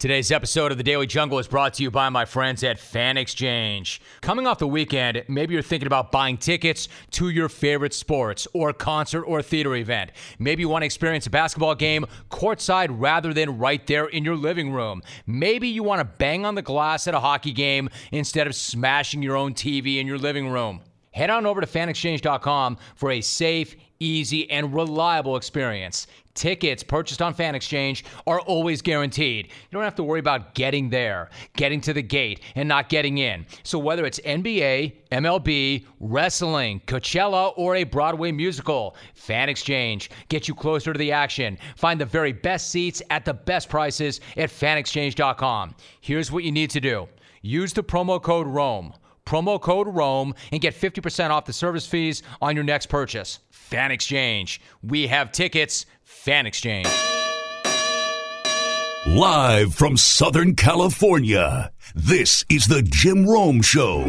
Today's episode of the Daily Jungle is brought to you by my friends at Fan Exchange. Coming off the weekend, maybe you're thinking about buying tickets to your favorite sports or concert or theater event. Maybe you want to experience a basketball game courtside rather than right there in your living room. Maybe you want to bang on the glass at a hockey game instead of smashing your own TV in your living room. Head on over to fanexchange.com for a safe, easy, and reliable experience. Tickets purchased on Fan Exchange are always guaranteed. You don't have to worry about getting there, getting to the gate, and not getting in. So whether it's NBA, MLB, wrestling, Coachella, or a Broadway musical, Fan Exchange gets you closer to the action. Find the very best seats at the best prices at fanexchange.com. Here's what you need to do. Use the promo code ROME promo code ROME, and get 50% off the service fees on your next purchase. Fan Exchange. We have tickets. Fan Exchange. Live from Southern California, this is the Jim Rome Show.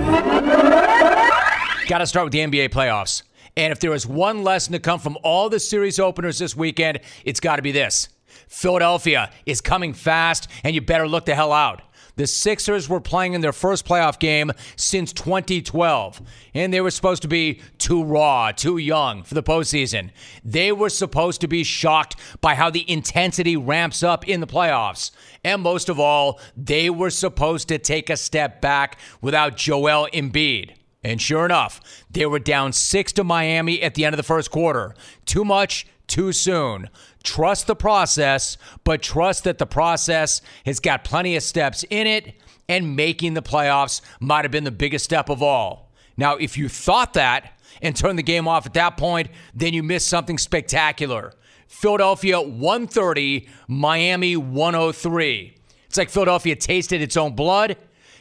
Got to start with the NBA playoffs. And if there is one lesson to come from all the series openers this weekend, it's got to be this Philadelphia is coming fast, and you better look the hell out. The Sixers were playing in their first playoff game since 2012, and they were supposed to be too raw, too young for the postseason. They were supposed to be shocked by how the intensity ramps up in the playoffs. And most of all, they were supposed to take a step back without Joel Embiid. And sure enough, they were down six to Miami at the end of the first quarter. Too much, too soon. Trust the process, but trust that the process has got plenty of steps in it, and making the playoffs might have been the biggest step of all. Now, if you thought that and turned the game off at that point, then you missed something spectacular. Philadelphia 130, Miami 103. It's like Philadelphia tasted its own blood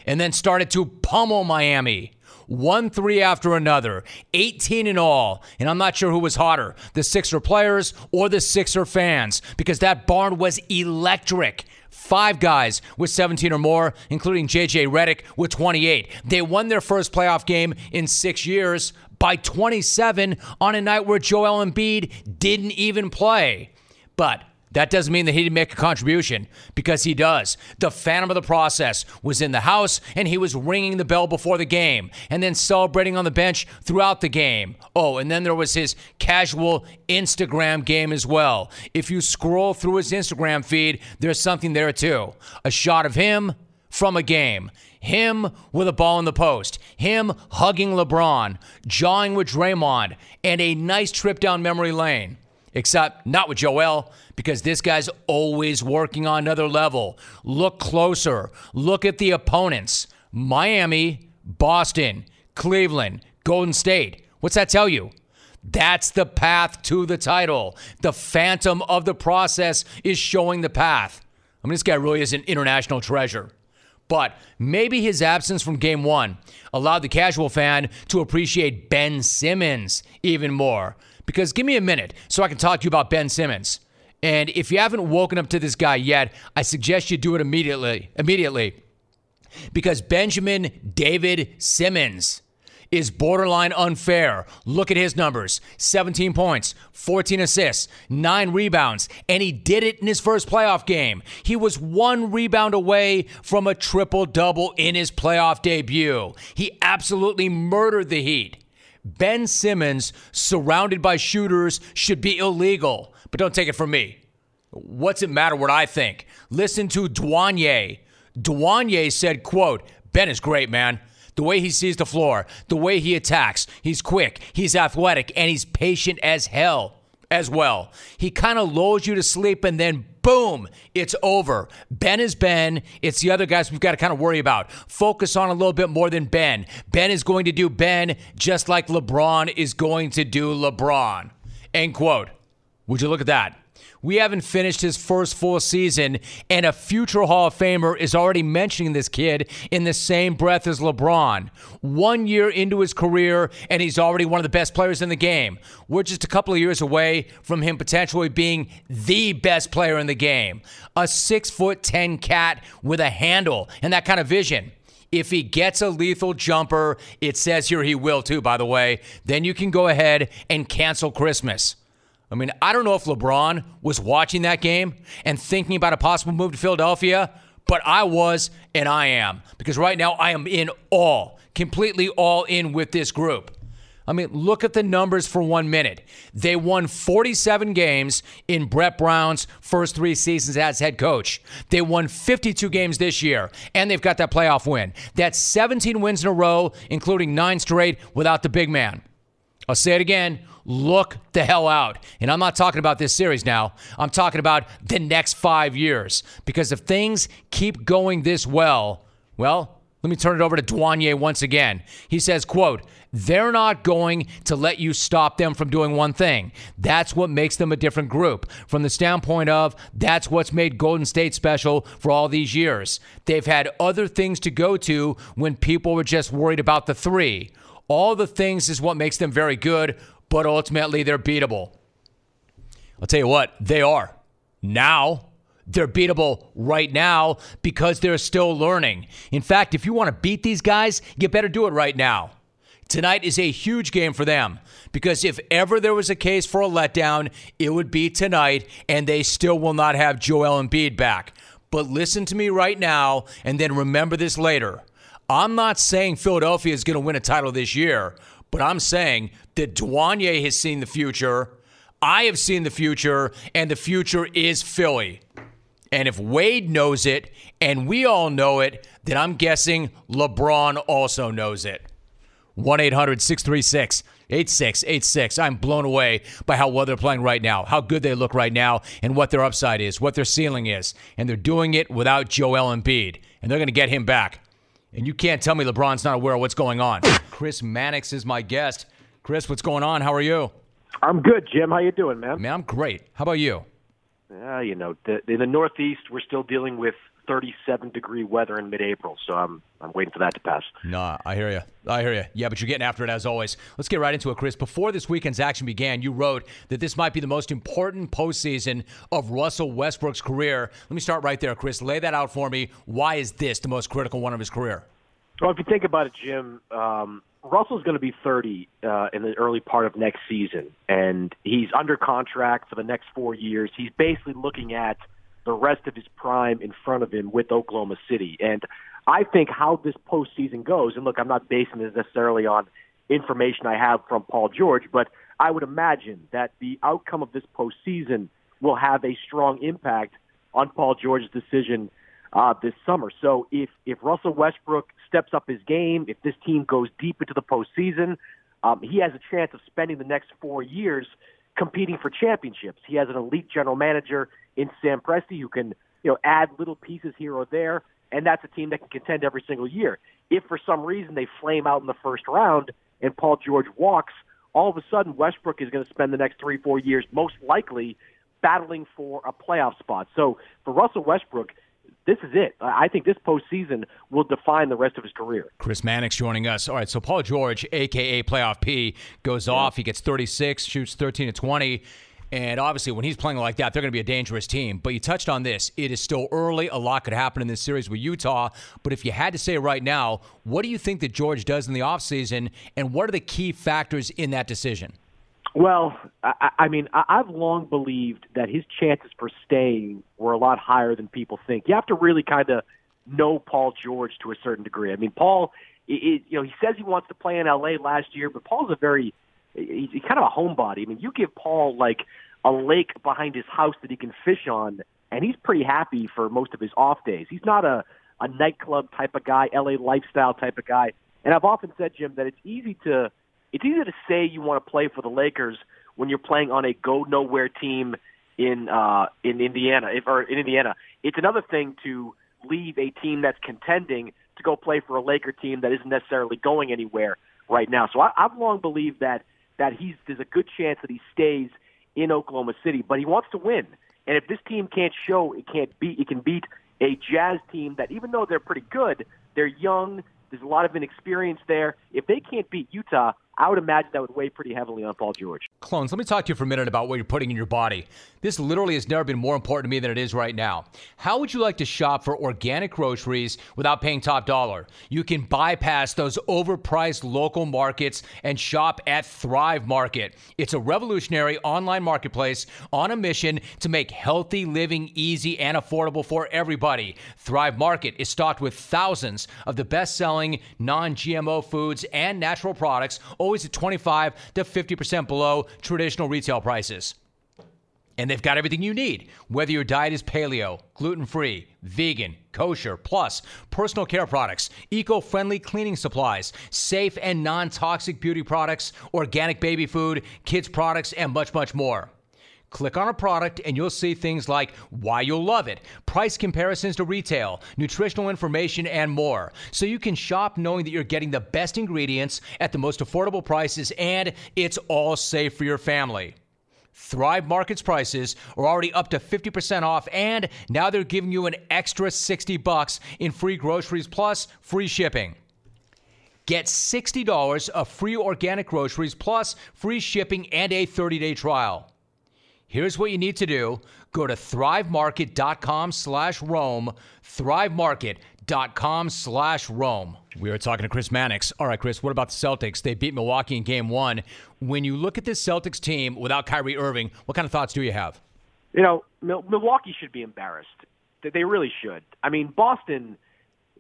and then started to pummel Miami one three after another, 18 in all. And I'm not sure who was hotter, the Sixer players or the Sixer fans, because that barn was electric. Five guys with 17 or more, including JJ Redick with 28. They won their first playoff game in six years by 27 on a night where Joel Embiid didn't even play. But that doesn't mean that he didn't make a contribution because he does. The phantom of the process was in the house and he was ringing the bell before the game and then celebrating on the bench throughout the game. Oh, and then there was his casual Instagram game as well. If you scroll through his Instagram feed, there's something there too. A shot of him from a game. Him with a ball in the post, him hugging LeBron, jawing with Draymond, and a nice trip down memory lane. Except not with Joel, because this guy's always working on another level. Look closer. Look at the opponents Miami, Boston, Cleveland, Golden State. What's that tell you? That's the path to the title. The phantom of the process is showing the path. I mean, this guy really is an international treasure. But maybe his absence from game one allowed the casual fan to appreciate Ben Simmons even more. Because give me a minute so I can talk to you about Ben Simmons. And if you haven't woken up to this guy yet, I suggest you do it immediately. Immediately. Because Benjamin David Simmons is borderline unfair. Look at his numbers 17 points, 14 assists, 9 rebounds, and he did it in his first playoff game. He was one rebound away from a triple double in his playoff debut. He absolutely murdered the Heat. Ben Simmons, surrounded by shooters, should be illegal. But don't take it from me. What's it matter what I think? Listen to Dwyane. Dwyane said, quote, Ben is great, man. The way he sees the floor, the way he attacks, he's quick, he's athletic, and he's patient as hell as well. He kind of lulls you to sleep and then boom, it's over. Ben is Ben. It's the other guys we've got to kind of worry about. Focus on a little bit more than Ben. Ben is going to do Ben just like LeBron is going to do LeBron. End quote. Would you look at that? We haven't finished his first full season, and a future Hall of Famer is already mentioning this kid in the same breath as LeBron. One year into his career, and he's already one of the best players in the game. We're just a couple of years away from him potentially being the best player in the game. A six foot ten cat with a handle and that kind of vision. If he gets a lethal jumper, it says here he will too, by the way, then you can go ahead and cancel Christmas. I mean, I don't know if LeBron was watching that game and thinking about a possible move to Philadelphia, but I was and I am because right now I am in all, completely all in with this group. I mean, look at the numbers for one minute. They won 47 games in Brett Brown's first three seasons as head coach. They won 52 games this year, and they've got that playoff win. That's 17 wins in a row, including nine straight without the big man. I'll say it again. Look the hell out. And I'm not talking about this series now. I'm talking about the next five years. Because if things keep going this well, well, let me turn it over to Dwyane once again. He says, quote, they're not going to let you stop them from doing one thing. That's what makes them a different group. From the standpoint of that's what's made Golden State special for all these years. They've had other things to go to when people were just worried about the three. All the things is what makes them very good, but ultimately they're beatable. I'll tell you what, they are. Now, they're beatable right now because they're still learning. In fact, if you want to beat these guys, you better do it right now. Tonight is a huge game for them because if ever there was a case for a letdown, it would be tonight, and they still will not have Joel Embiid back. But listen to me right now, and then remember this later. I'm not saying Philadelphia is going to win a title this year, but I'm saying that Dwyane has seen the future. I have seen the future, and the future is Philly. And if Wade knows it, and we all know it, then I'm guessing LeBron also knows it. 1 800 636 8686. I'm blown away by how well they're playing right now, how good they look right now, and what their upside is, what their ceiling is. And they're doing it without Joel Embiid. And they're going to get him back. And you can't tell me LeBron's not aware of what's going on. Chris Mannix is my guest. Chris, what's going on? How are you? I'm good, Jim. How you doing, man? Man, I'm great. How about you? Yeah, you know, the, in the Northeast, we're still dealing with 37 degree weather in mid-April, so I'm I'm waiting for that to pass. Nah, I hear you. I hear you. Yeah, but you're getting after it as always. Let's get right into it, Chris. Before this weekend's action began, you wrote that this might be the most important postseason of Russell Westbrook's career. Let me start right there, Chris. Lay that out for me. Why is this the most critical one of his career? Well, if you think about it, Jim, um, Russell's going to be 30 uh, in the early part of next season, and he's under contract for the next four years. He's basically looking at the rest of his prime in front of him with Oklahoma City. And I think how this postseason goes, and look, I'm not basing this necessarily on information I have from Paul George, but I would imagine that the outcome of this postseason will have a strong impact on Paul George's decision uh, this summer. So if if Russell Westbrook steps up his game, if this team goes deep into the postseason, um, he has a chance of spending the next four years competing for championships. He has an elite general manager in Sam Presti who can you know add little pieces here or there, and that's a team that can contend every single year. If for some reason they flame out in the first round and Paul George walks, all of a sudden Westbrook is going to spend the next three four years most likely battling for a playoff spot. So for Russell Westbrook, this is it. I think this postseason will define the rest of his career. Chris Mannix joining us. All right, so Paul George, aka Playoff P, goes yeah. off. He gets 36, shoots 13 to 20. And obviously, when he's playing like that, they're going to be a dangerous team. But you touched on this. It is still early. A lot could happen in this series with Utah. But if you had to say right now, what do you think that George does in the offseason, and what are the key factors in that decision? Well, I, I mean, I've long believed that his chances for staying were a lot higher than people think. You have to really kind of know Paul George to a certain degree. I mean, Paul, it, you know, he says he wants to play in LA last year, but Paul's a very, he's kind of a homebody. I mean, you give Paul like a lake behind his house that he can fish on, and he's pretty happy for most of his off days. He's not a a nightclub type of guy, LA lifestyle type of guy. And I've often said, Jim, that it's easy to it's easy to say you want to play for the Lakers when you're playing on a go nowhere team in uh, in Indiana if, or in Indiana. It's another thing to leave a team that's contending to go play for a Laker team that isn't necessarily going anywhere right now. So I, I've long believed that that he's there's a good chance that he stays in Oklahoma City, but he wants to win. And if this team can't show it can't beat it can beat a Jazz team that even though they're pretty good, they're young, there's a lot of inexperience there. If they can't beat Utah, I would imagine that would weigh pretty heavily on Paul George. Clones, let me talk to you for a minute about what you're putting in your body. This literally has never been more important to me than it is right now. How would you like to shop for organic groceries without paying top dollar? You can bypass those overpriced local markets and shop at Thrive Market. It's a revolutionary online marketplace on a mission to make healthy living easy and affordable for everybody. Thrive Market is stocked with thousands of the best selling non GMO foods and natural products, always at 25 to 50% below traditional retail prices. And they've got everything you need, whether your diet is paleo, gluten free, vegan, kosher, plus personal care products, eco friendly cleaning supplies, safe and non toxic beauty products, organic baby food, kids' products, and much, much more. Click on a product and you'll see things like why you'll love it, price comparisons to retail, nutritional information, and more. So you can shop knowing that you're getting the best ingredients at the most affordable prices and it's all safe for your family. Thrive Markets prices are already up to 50% off and now they're giving you an extra 60 bucks in free groceries plus free shipping. Get $60 of free organic groceries plus free shipping and a 30-day trial. Here's what you need to do. Go to thrivemarket.com slash Rome, thrivemarket.com slash Rome. We are talking to Chris Mannix. All right, Chris, what about the Celtics? They beat Milwaukee in game one. When you look at this Celtics team without Kyrie Irving, what kind of thoughts do you have? You know, Milwaukee should be embarrassed. They really should. I mean, Boston.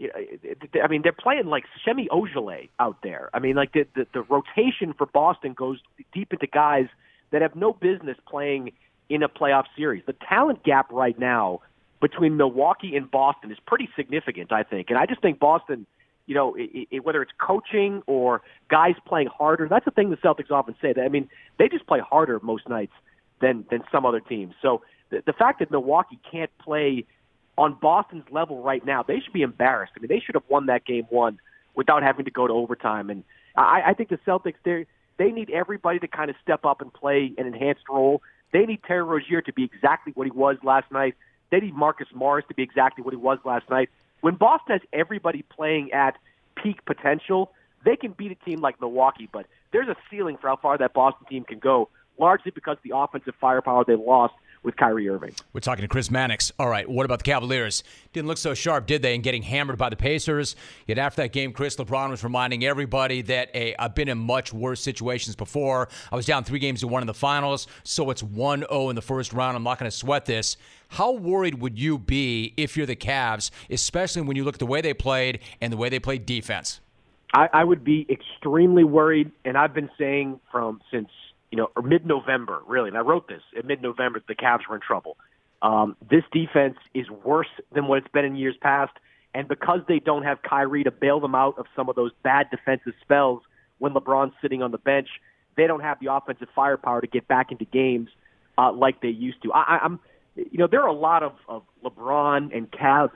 I mean, they're playing like Semi Ojeleye out there. I mean, like the, the the rotation for Boston goes deep into guys that have no business playing in a playoff series. The talent gap right now between Milwaukee and Boston is pretty significant, I think. And I just think Boston, you know, it, it, whether it's coaching or guys playing harder, that's the thing the Celtics often say. That I mean, they just play harder most nights than than some other teams. So the, the fact that Milwaukee can't play on Boston's level right now, they should be embarrassed. I mean, they should have won that game one without having to go to overtime. And I, I think the Celtics, they they need everybody to kind of step up and play an enhanced role. They need Terry Rozier to be exactly what he was last night. They need Marcus Morris to be exactly what he was last night. When Boston has everybody playing at peak potential, they can beat a team like Milwaukee, but there's a ceiling for how far that Boston team can go, largely because the offensive firepower they lost with Kyrie Irving. We're talking to Chris Mannix. All right, what about the Cavaliers? Didn't look so sharp, did they, in getting hammered by the Pacers? Yet after that game, Chris LeBron was reminding everybody that hey, I've been in much worse situations before. I was down three games to one in the finals, so it's 1 0 in the first round. I'm not going to sweat this. How worried would you be if you're the Cavs, especially when you look at the way they played and the way they played defense? I, I would be extremely worried, and I've been saying from since you know, or mid-November, really. And I wrote this in mid-November. The Cavs were in trouble. Um, this defense is worse than what it's been in years past, and because they don't have Kyrie to bail them out of some of those bad defensive spells when LeBron's sitting on the bench, they don't have the offensive firepower to get back into games uh, like they used to. I, I'm, you know, there are a lot of, of LeBron and Cavs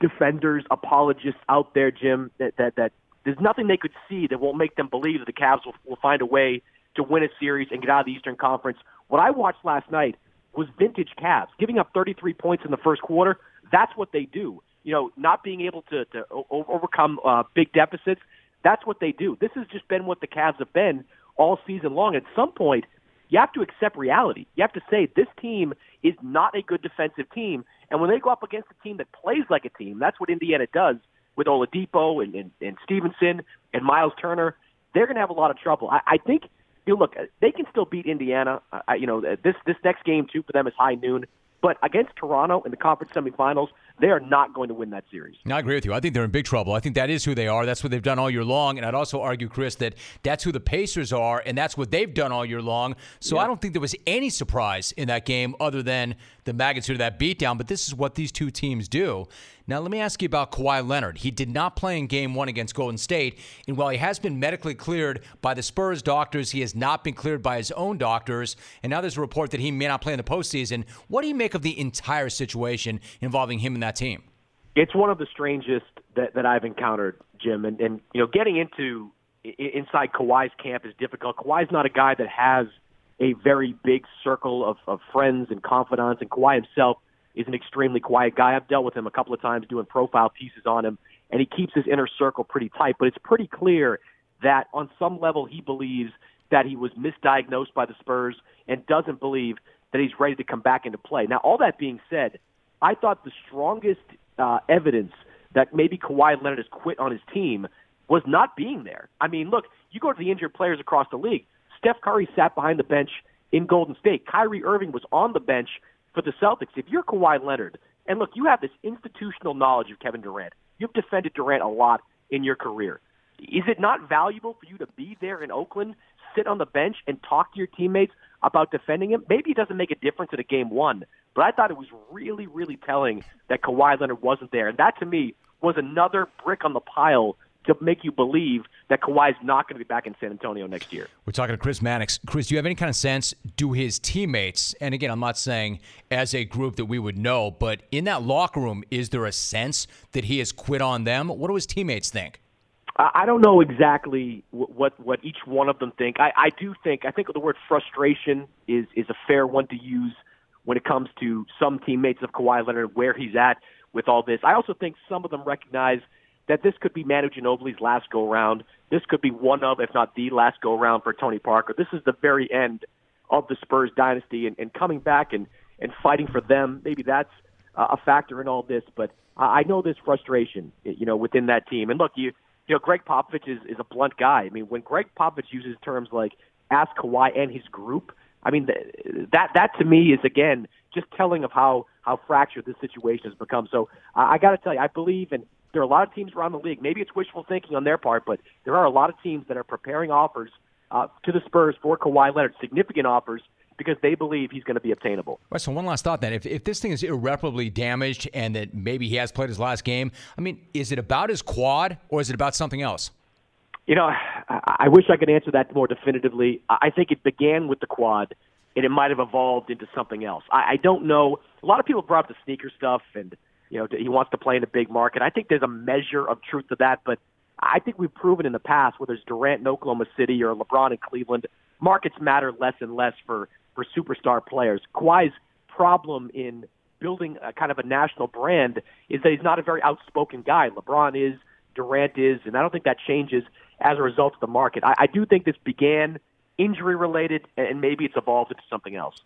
defenders, apologists out there, Jim. That that that there's nothing they could see that won't make them believe that the Cavs will, will find a way to win a series and get out of the Eastern Conference. What I watched last night was vintage Cavs giving up 33 points in the first quarter. That's what they do. You know, not being able to to overcome uh, big deficits. That's what they do. This has just been what the Cavs have been all season long. At some point, you have to accept reality. You have to say this team is not a good defensive team, and when they go up against a team that plays like a team, that's what Indiana does with Oladipo and, and, and Stephenson and Miles Turner. They're going to have a lot of trouble. I, I think you look, they can still beat Indiana. Uh, you know, this this next game too for them is high noon. But against Toronto in the conference semifinals, they are not going to win that series. No, I agree with you. I think they're in big trouble. I think that is who they are. That's what they've done all year long. And I'd also argue, Chris, that that's who the Pacers are, and that's what they've done all year long. So yeah. I don't think there was any surprise in that game other than the magnitude of that beatdown. But this is what these two teams do. Now, let me ask you about Kawhi Leonard. He did not play in game one against Golden State. And while he has been medically cleared by the Spurs doctors, he has not been cleared by his own doctors. And now there's a report that he may not play in the postseason. What do you make of the entire situation involving him and that team? It's one of the strangest that, that I've encountered, Jim. And, and, you know, getting into inside Kawhi's camp is difficult. Kawhi's not a guy that has a very big circle of, of friends and confidants, and Kawhi himself – is an extremely quiet guy. I've dealt with him a couple of times doing profile pieces on him, and he keeps his inner circle pretty tight. But it's pretty clear that on some level he believes that he was misdiagnosed by the Spurs and doesn't believe that he's ready to come back into play. Now, all that being said, I thought the strongest uh, evidence that maybe Kawhi Leonard has quit on his team was not being there. I mean, look, you go to the injured players across the league. Steph Curry sat behind the bench in Golden State. Kyrie Irving was on the bench for the Celtics. If you're Kawhi Leonard, and look, you have this institutional knowledge of Kevin Durant. You've defended Durant a lot in your career. Is it not valuable for you to be there in Oakland, sit on the bench, and talk to your teammates about defending him? Maybe it doesn't make a difference in a game one, but I thought it was really, really telling that Kawhi Leonard wasn't there. And that to me was another brick on the pile to make you believe that Kawhi's not going to be back in San Antonio next year. We're talking to Chris Mannix. Chris, do you have any kind of sense? Do his teammates, and again, I'm not saying as a group that we would know, but in that locker room, is there a sense that he has quit on them? What do his teammates think? I don't know exactly what what each one of them think. I, I do think I think the word frustration is is a fair one to use when it comes to some teammates of Kawhi Leonard where he's at with all this. I also think some of them recognize that this could be Manu Ginobili's last go round. This could be one of, if not the last go round for Tony Parker. This is the very end of the Spurs dynasty, and, and coming back and and fighting for them. Maybe that's a factor in all this, but I know there's frustration, you know, within that team. And look, you you know, Gregg Popovich is is a blunt guy. I mean, when Gregg Popovich uses terms like ask Kawhi and his group, I mean that that to me is again just telling of how how fractured this situation has become. So I, I got to tell you, I believe in there are a lot of teams around the league. Maybe it's wishful thinking on their part, but there are a lot of teams that are preparing offers uh, to the Spurs for Kawhi Leonard, significant offers because they believe he's going to be obtainable. Right, so one last thought then. If, if this thing is irreparably damaged and that maybe he has played his last game, I mean, is it about his quad or is it about something else? You know, I, I wish I could answer that more definitively. I think it began with the quad and it might have evolved into something else. I, I don't know. A lot of people brought up the sneaker stuff and – you know, he wants to play in a big market. I think there's a measure of truth to that, but I think we've proven in the past, whether it's Durant in Oklahoma City or LeBron in Cleveland, markets matter less and less for for superstar players. Kawhi's problem in building a kind of a national brand is that he's not a very outspoken guy. LeBron is, Durant is, and I don't think that changes as a result of the market. I, I do think this began injury related, and maybe it's evolved into something else.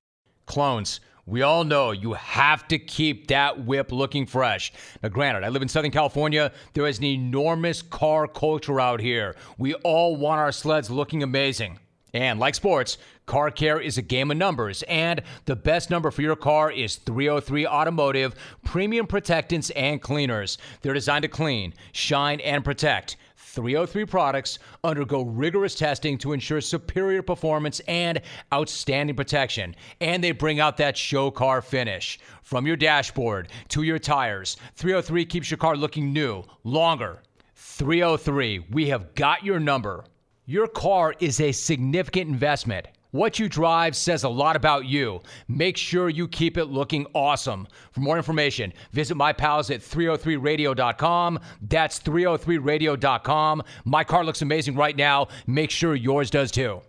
Clones. We all know you have to keep that whip looking fresh. Now, granted, I live in Southern California. There is an enormous car culture out here. We all want our sleds looking amazing. And like sports, car care is a game of numbers. And the best number for your car is 303 Automotive Premium Protectants and Cleaners. They're designed to clean, shine, and protect. 303 products undergo rigorous testing to ensure superior performance and outstanding protection. And they bring out that show car finish. From your dashboard to your tires, 303 keeps your car looking new, longer. 303, we have got your number. Your car is a significant investment. What you drive says a lot about you. Make sure you keep it looking awesome. For more information, visit my pals at 303radio.com. That's 303radio.com. My car looks amazing right now. Make sure yours does too.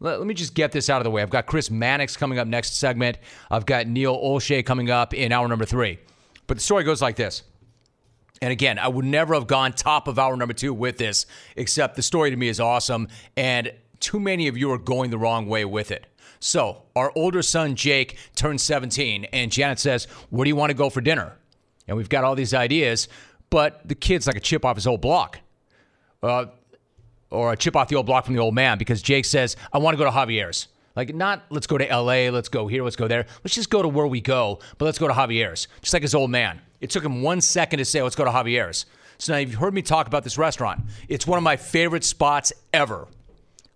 Let, me just get this out of the way. I've got Chris Mannix coming up next segment. I've got Neil Olshey coming up in hour number three. But the story goes like this. And again, I would never have gone top of hour number two with this, except the story to me is awesome. And too many of you are going the wrong way with it. So, our older son Jake turned 17, and Janet says, Where do you want to go for dinner? And we've got all these ideas, but the kid's like a chip off his old block. Uh, or a chip off the old block from the old man because Jake says, I want to go to Javier's. Like, not let's go to LA, let's go here, let's go there. Let's just go to where we go, but let's go to Javier's. Just like his old man. It took him one second to say, let's go to Javier's. So now you've heard me talk about this restaurant. It's one of my favorite spots ever.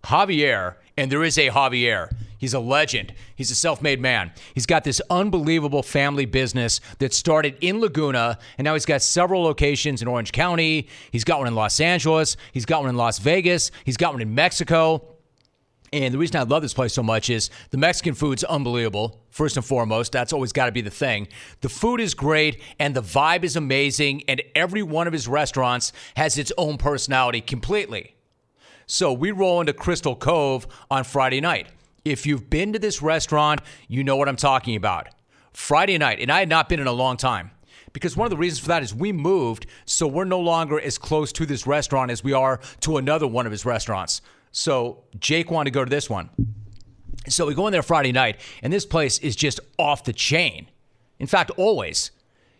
Javier, and there is a Javier. He's a legend. He's a self made man. He's got this unbelievable family business that started in Laguna, and now he's got several locations in Orange County. He's got one in Los Angeles. He's got one in Las Vegas. He's got one in Mexico. And the reason I love this place so much is the Mexican food's unbelievable, first and foremost. That's always got to be the thing. The food is great, and the vibe is amazing, and every one of his restaurants has its own personality completely. So we roll into Crystal Cove on Friday night. If you've been to this restaurant, you know what I'm talking about. Friday night, and I had not been in a long time. Because one of the reasons for that is we moved, so we're no longer as close to this restaurant as we are to another one of his restaurants. So Jake wanted to go to this one. So we go in there Friday night, and this place is just off the chain. In fact, always.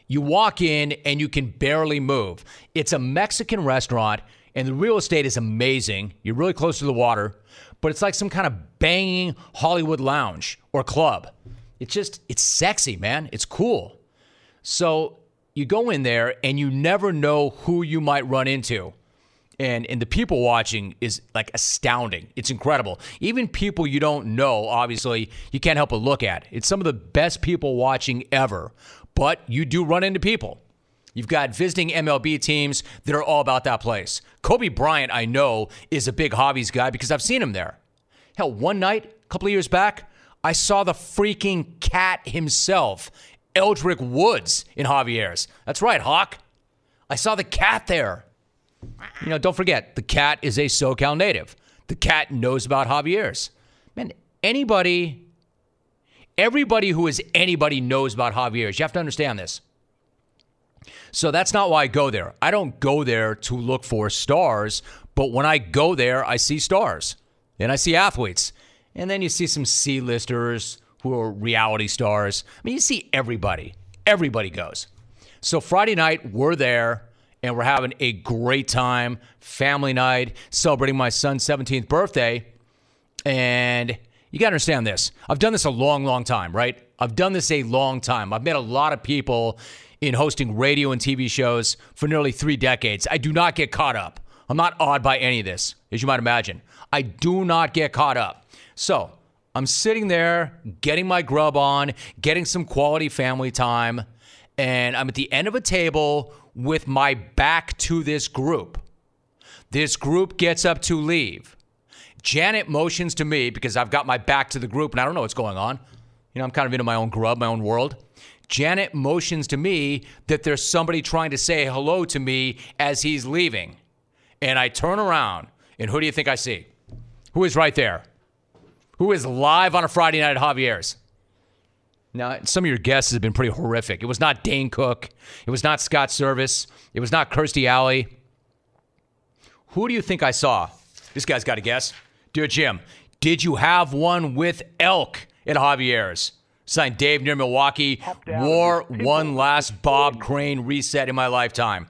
You walk in and you can barely move. It's a Mexican restaurant, and the real estate is amazing. You're really close to the water, but it's like some kind of banging Hollywood lounge or club. It's just, it's sexy, man. It's cool. So you go in there and you never know who you might run into. And, and the people watching is like astounding. It's incredible. Even people you don't know, obviously, you can't help but look at. It's some of the best people watching ever. But you do run into people. You've got visiting MLB teams that are all about that place. Kobe Bryant, I know, is a big Javi's guy because I've seen him there. Hell, one night, a couple of years back, I saw the freaking cat himself, Eldrick Woods, in Javier's. That's right, Hawk. I saw the cat there. You know, don't forget, the cat is a SoCal native. The cat knows about Javier's. Man, anybody, everybody who is anybody knows about Javier's. You have to understand this. So that's not why I go there. I don't go there to look for stars, but when I go there, I see stars and I see athletes. And then you see some C-listers who are reality stars. I mean, you see everybody. Everybody goes. So Friday night, we're there and we're having a great time. Family night, celebrating my son's 17th birthday. And you got to understand this. I've done this a long, long time, right? I've done this a long time. I've met a lot of people in hosting radio and TV shows for nearly three decades. I do not get caught up. I'm not awed by any of this, as you might imagine. I do not get caught up. So I'm sitting there getting my grub on, getting some quality family time, and I'm at the end of a table with my back to this group. This group gets up to leave. Janet motions to me because I've got my back to the group and I don't know what's going on. You know, I'm kind of into my own grub, my own world. Janet motions to me that there's somebody trying to say hello to me as he's leaving. And I turn around, and who do you think I see? Who is right there? Who is live on a Friday night at Javier's? Now, some of your guesses have been pretty horrific. It was not Dane Cook. It was not Scott Servais. It was not Kirstie Alley. Who do you think I saw? This guy's got a guess. Dear Jim, did you have one with elk at Javier's? Signed Dave near Milwaukee. War one last Bob Crane reset in my lifetime.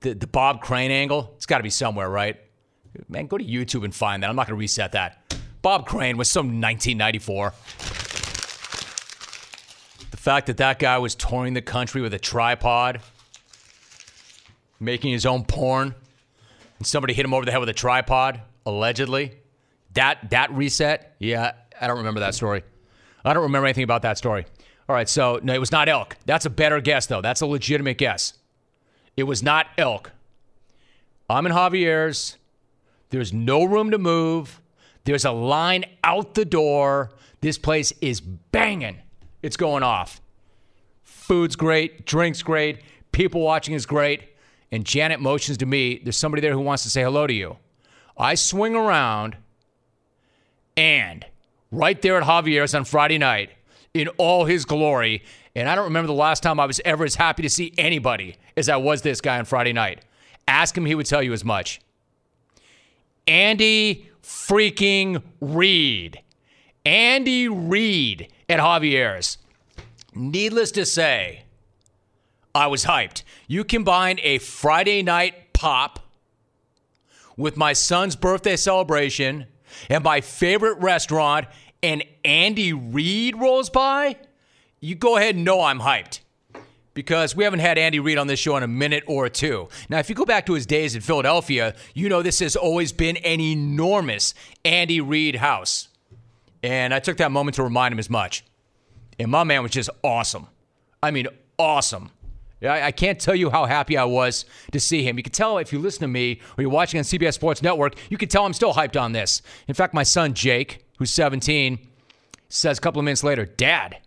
The, the Bob Crane angle, it's got to be somewhere, right? Man, go to YouTube and find that. I'm not going to reset that. Bob Crane was some 1994 fact that that guy was touring the country with a tripod, making his own porn, and somebody hit him over the head with a tripod, allegedly. That that reset, yeah, I don't remember that story. I don't remember anything about that story. All right, so no, it was not elk. That's a better guess, though. That's a legitimate guess. It was not elk. I'm in Javier's. There's no room to move. There's a line out the door. This place is banging it's going off. Food's great, drinks great, people watching is great. And Janet motions to me, there's somebody there who wants to say hello to you. I swing around, and right there at Javier's on Friday night, in all his glory, and I don't remember the last time I was ever as happy to see anybody as I was this guy on Friday night. Ask him, he would tell you as much. Andy freaking Reid. Andy Reid at Javier's. Needless to say, I was hyped. You combine a Friday night pop with my son's birthday celebration and my favorite restaurant, and Andy Reid rolls by, you go ahead and know I'm hyped. Because we haven't had Andy Reid on this show in a minute or two. Now, if you go back to his days in Philadelphia, you know this has always been an enormous Andy Reid house. And I took that moment to remind him as much. And my man was just awesome. I mean, awesome. I, can't tell you how happy I was to see him. You can tell if you listen to me or you're watching on CBS Sports Network, you can tell I'm still hyped on this. In fact, my son Jake, who's 17, says a couple of minutes later, Dad,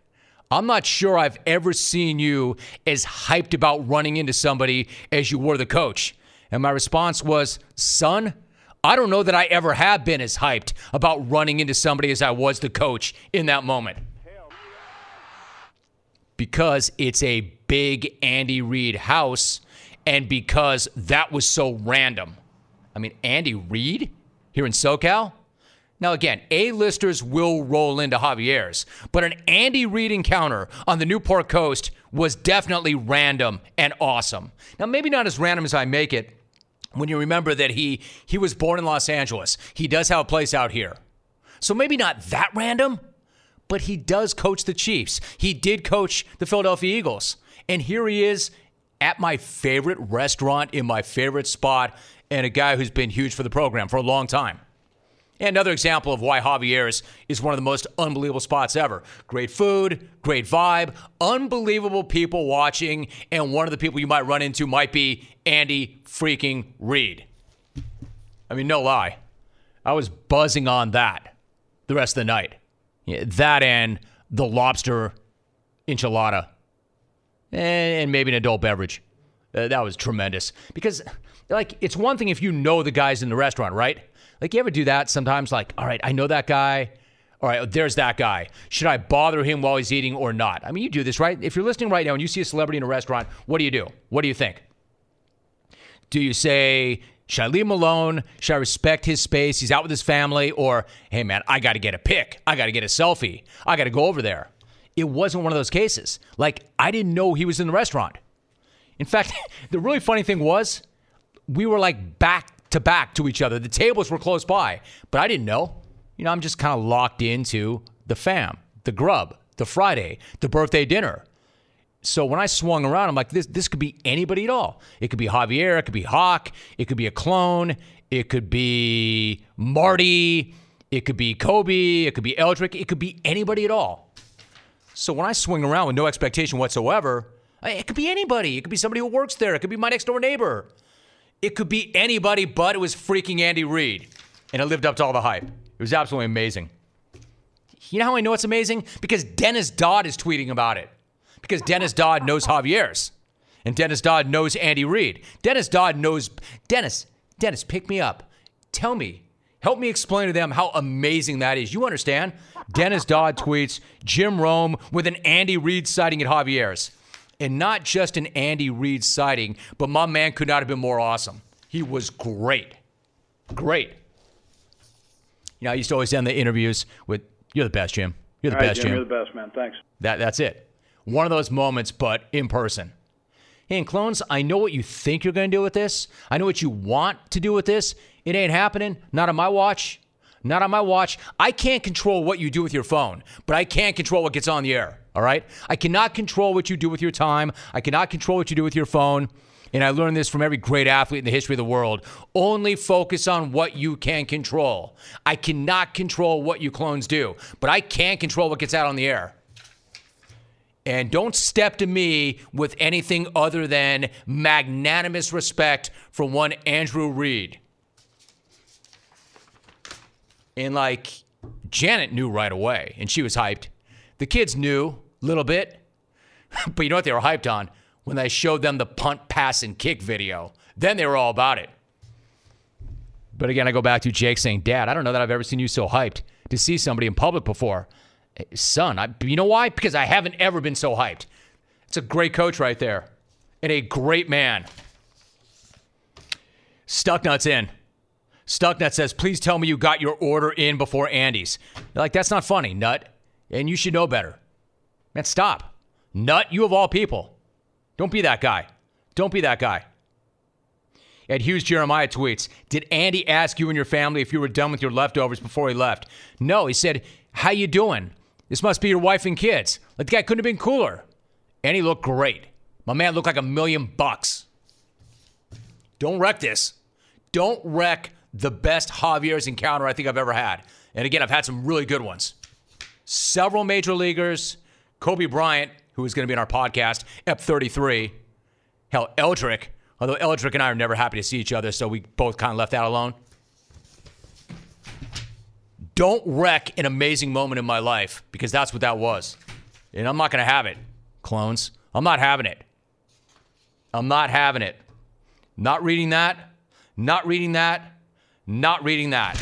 I'm not sure I've ever seen you as hyped about running into somebody as you were the coach. And my response was, Son, I don't know that I ever have been as hyped about running into somebody as I was the coach in that moment. because it's a big Andy Reid house and because that was so random. I mean, Andy Reid here in SoCal? Now, again, A-listers will roll into Javier's, but an Andy Reid encounter on the Newport Coast was definitely random and awesome. Now, maybe not as random as I make it when you remember that he he was born in Los Angeles. He does have a place out here. So maybe not that random, but he does coach the Chiefs. He did coach the Philadelphia Eagles. And here he is at my favorite restaurant in my favorite spot and a guy who's been huge for the program for a long time. And another example of why Javier's is one of the most unbelievable spots ever. Great food, great vibe, unbelievable people watching, and one of the people you might run into might be Andy freaking Reid. I mean, no lie. I was buzzing on that the rest of the night. Yeah, that and the lobster enchilada, and maybe an adult beverage. Uh, that was tremendous because, like, it's one thing if you know the guys in the restaurant, right? Like, you ever do that sometimes? Like, all right, I know that guy. All right, there's that guy. Should I bother him while he's eating or not? I mean, you do this, right? If you're listening right now and you see a celebrity in a restaurant, what do you do? What do you think? Do you say, should I leave him alone? Should I respect his space? He's out with his family. Or, hey, man, I got to get a pic. I got to get a selfie. I got to go over there. It wasn't one of those cases. Like, I didn't know he was in the restaurant. In fact, the really funny thing was, we were like back to back to each other. The tables were close by, but I didn't know. You know, I'm just kind of locked into the fam, the grub, the Friday, the birthday dinner. So when I swung around, I'm like, this this could be anybody at all. It could be Javier, it could be Hawk, it could be a clone, it could be Marty, it could be Kobe, it could be Eldrick, it could be anybody at all. So when I swing around with no expectation whatsoever, it could be anybody. It could be somebody who works there. It could be my next door neighbor. It could be anybody, but it was freaking Andy Reid. And it lived up to all the hype. It was absolutely amazing. You know how I know it's amazing? Because Dennis Dodd is tweeting about it. Because Dennis Dodd knows Javier's. And Dennis Dodd knows Andy Reid. Dennis Dodd knows Dennis. Dennis, pick me up. Tell me. Help me explain to them how amazing that is. You understand? Dennis Dodd tweets Jim Rome with an Andy Reid sighting at Javier's and not just an Andy Reid sighting, but my man could not have been more awesome. He was great. Great. You know, I used to always end the interviews with, You're the best, Jim. You're the All right, best, Jim, Jim. You're the best, man. Thanks. That, that's it. One of those moments, but in person. Hey, and clones, I know what you think you're going to do with this. I know what you want to do with this. It ain't happening. Not on my watch. Not on my watch. I can't control what you do with your phone, but I can't control what gets on the air. All right? I cannot control what you do with your time. I cannot control what you do with your phone. And I learned this from every great athlete in the history of the world. Only focus on what you can control. I cannot control what you clones do, but I can control what gets out on the air. And don't step to me with anything other than magnanimous respect for one Andrew Reid. And like Janet knew right away, and she was hyped. The kids knew little bit, but you know what they were hyped on? When they showed them the punt, pass, and kick video. Then they were all about it. But again, I go back to Jake saying, Dad, I don't know that I've ever seen you so hyped to see somebody in public before. Eh, son, I, you know why? Because I haven't ever been so hyped. It's a great coach right there and a great man. Stucknuts in. Stucknut says, please tell me you got your order in before Andy's. You're like, that's not funny, Nut. And you should know better. Man, stop. Nut, you of all people. Don't be that guy. Don't be that guy. Ed Hughes Jeremiah tweets, Did Andy ask you and your family if you were done with your leftovers before he left? No, he said, How you doing? This must be your wife and kids. Like the guy couldn't have been cooler. And he looked great. My man looked like a million bucks. Don't wreck this. Don't wreck the best Javier's encounter I think I've ever had. And again, I've had some really good ones. Several major leaguers, Kobe Bryant, who is going to be in our podcast, EP 33. Hell, Eldrick, although Eldrick and I are never happy to see each other, so we both kind of left that alone. Don't wreck an amazing moment in my life because that's what that was. And I'm not going to have it, clones. I'm not having it. I'm not having it. Not reading that. Not reading that. Not reading that.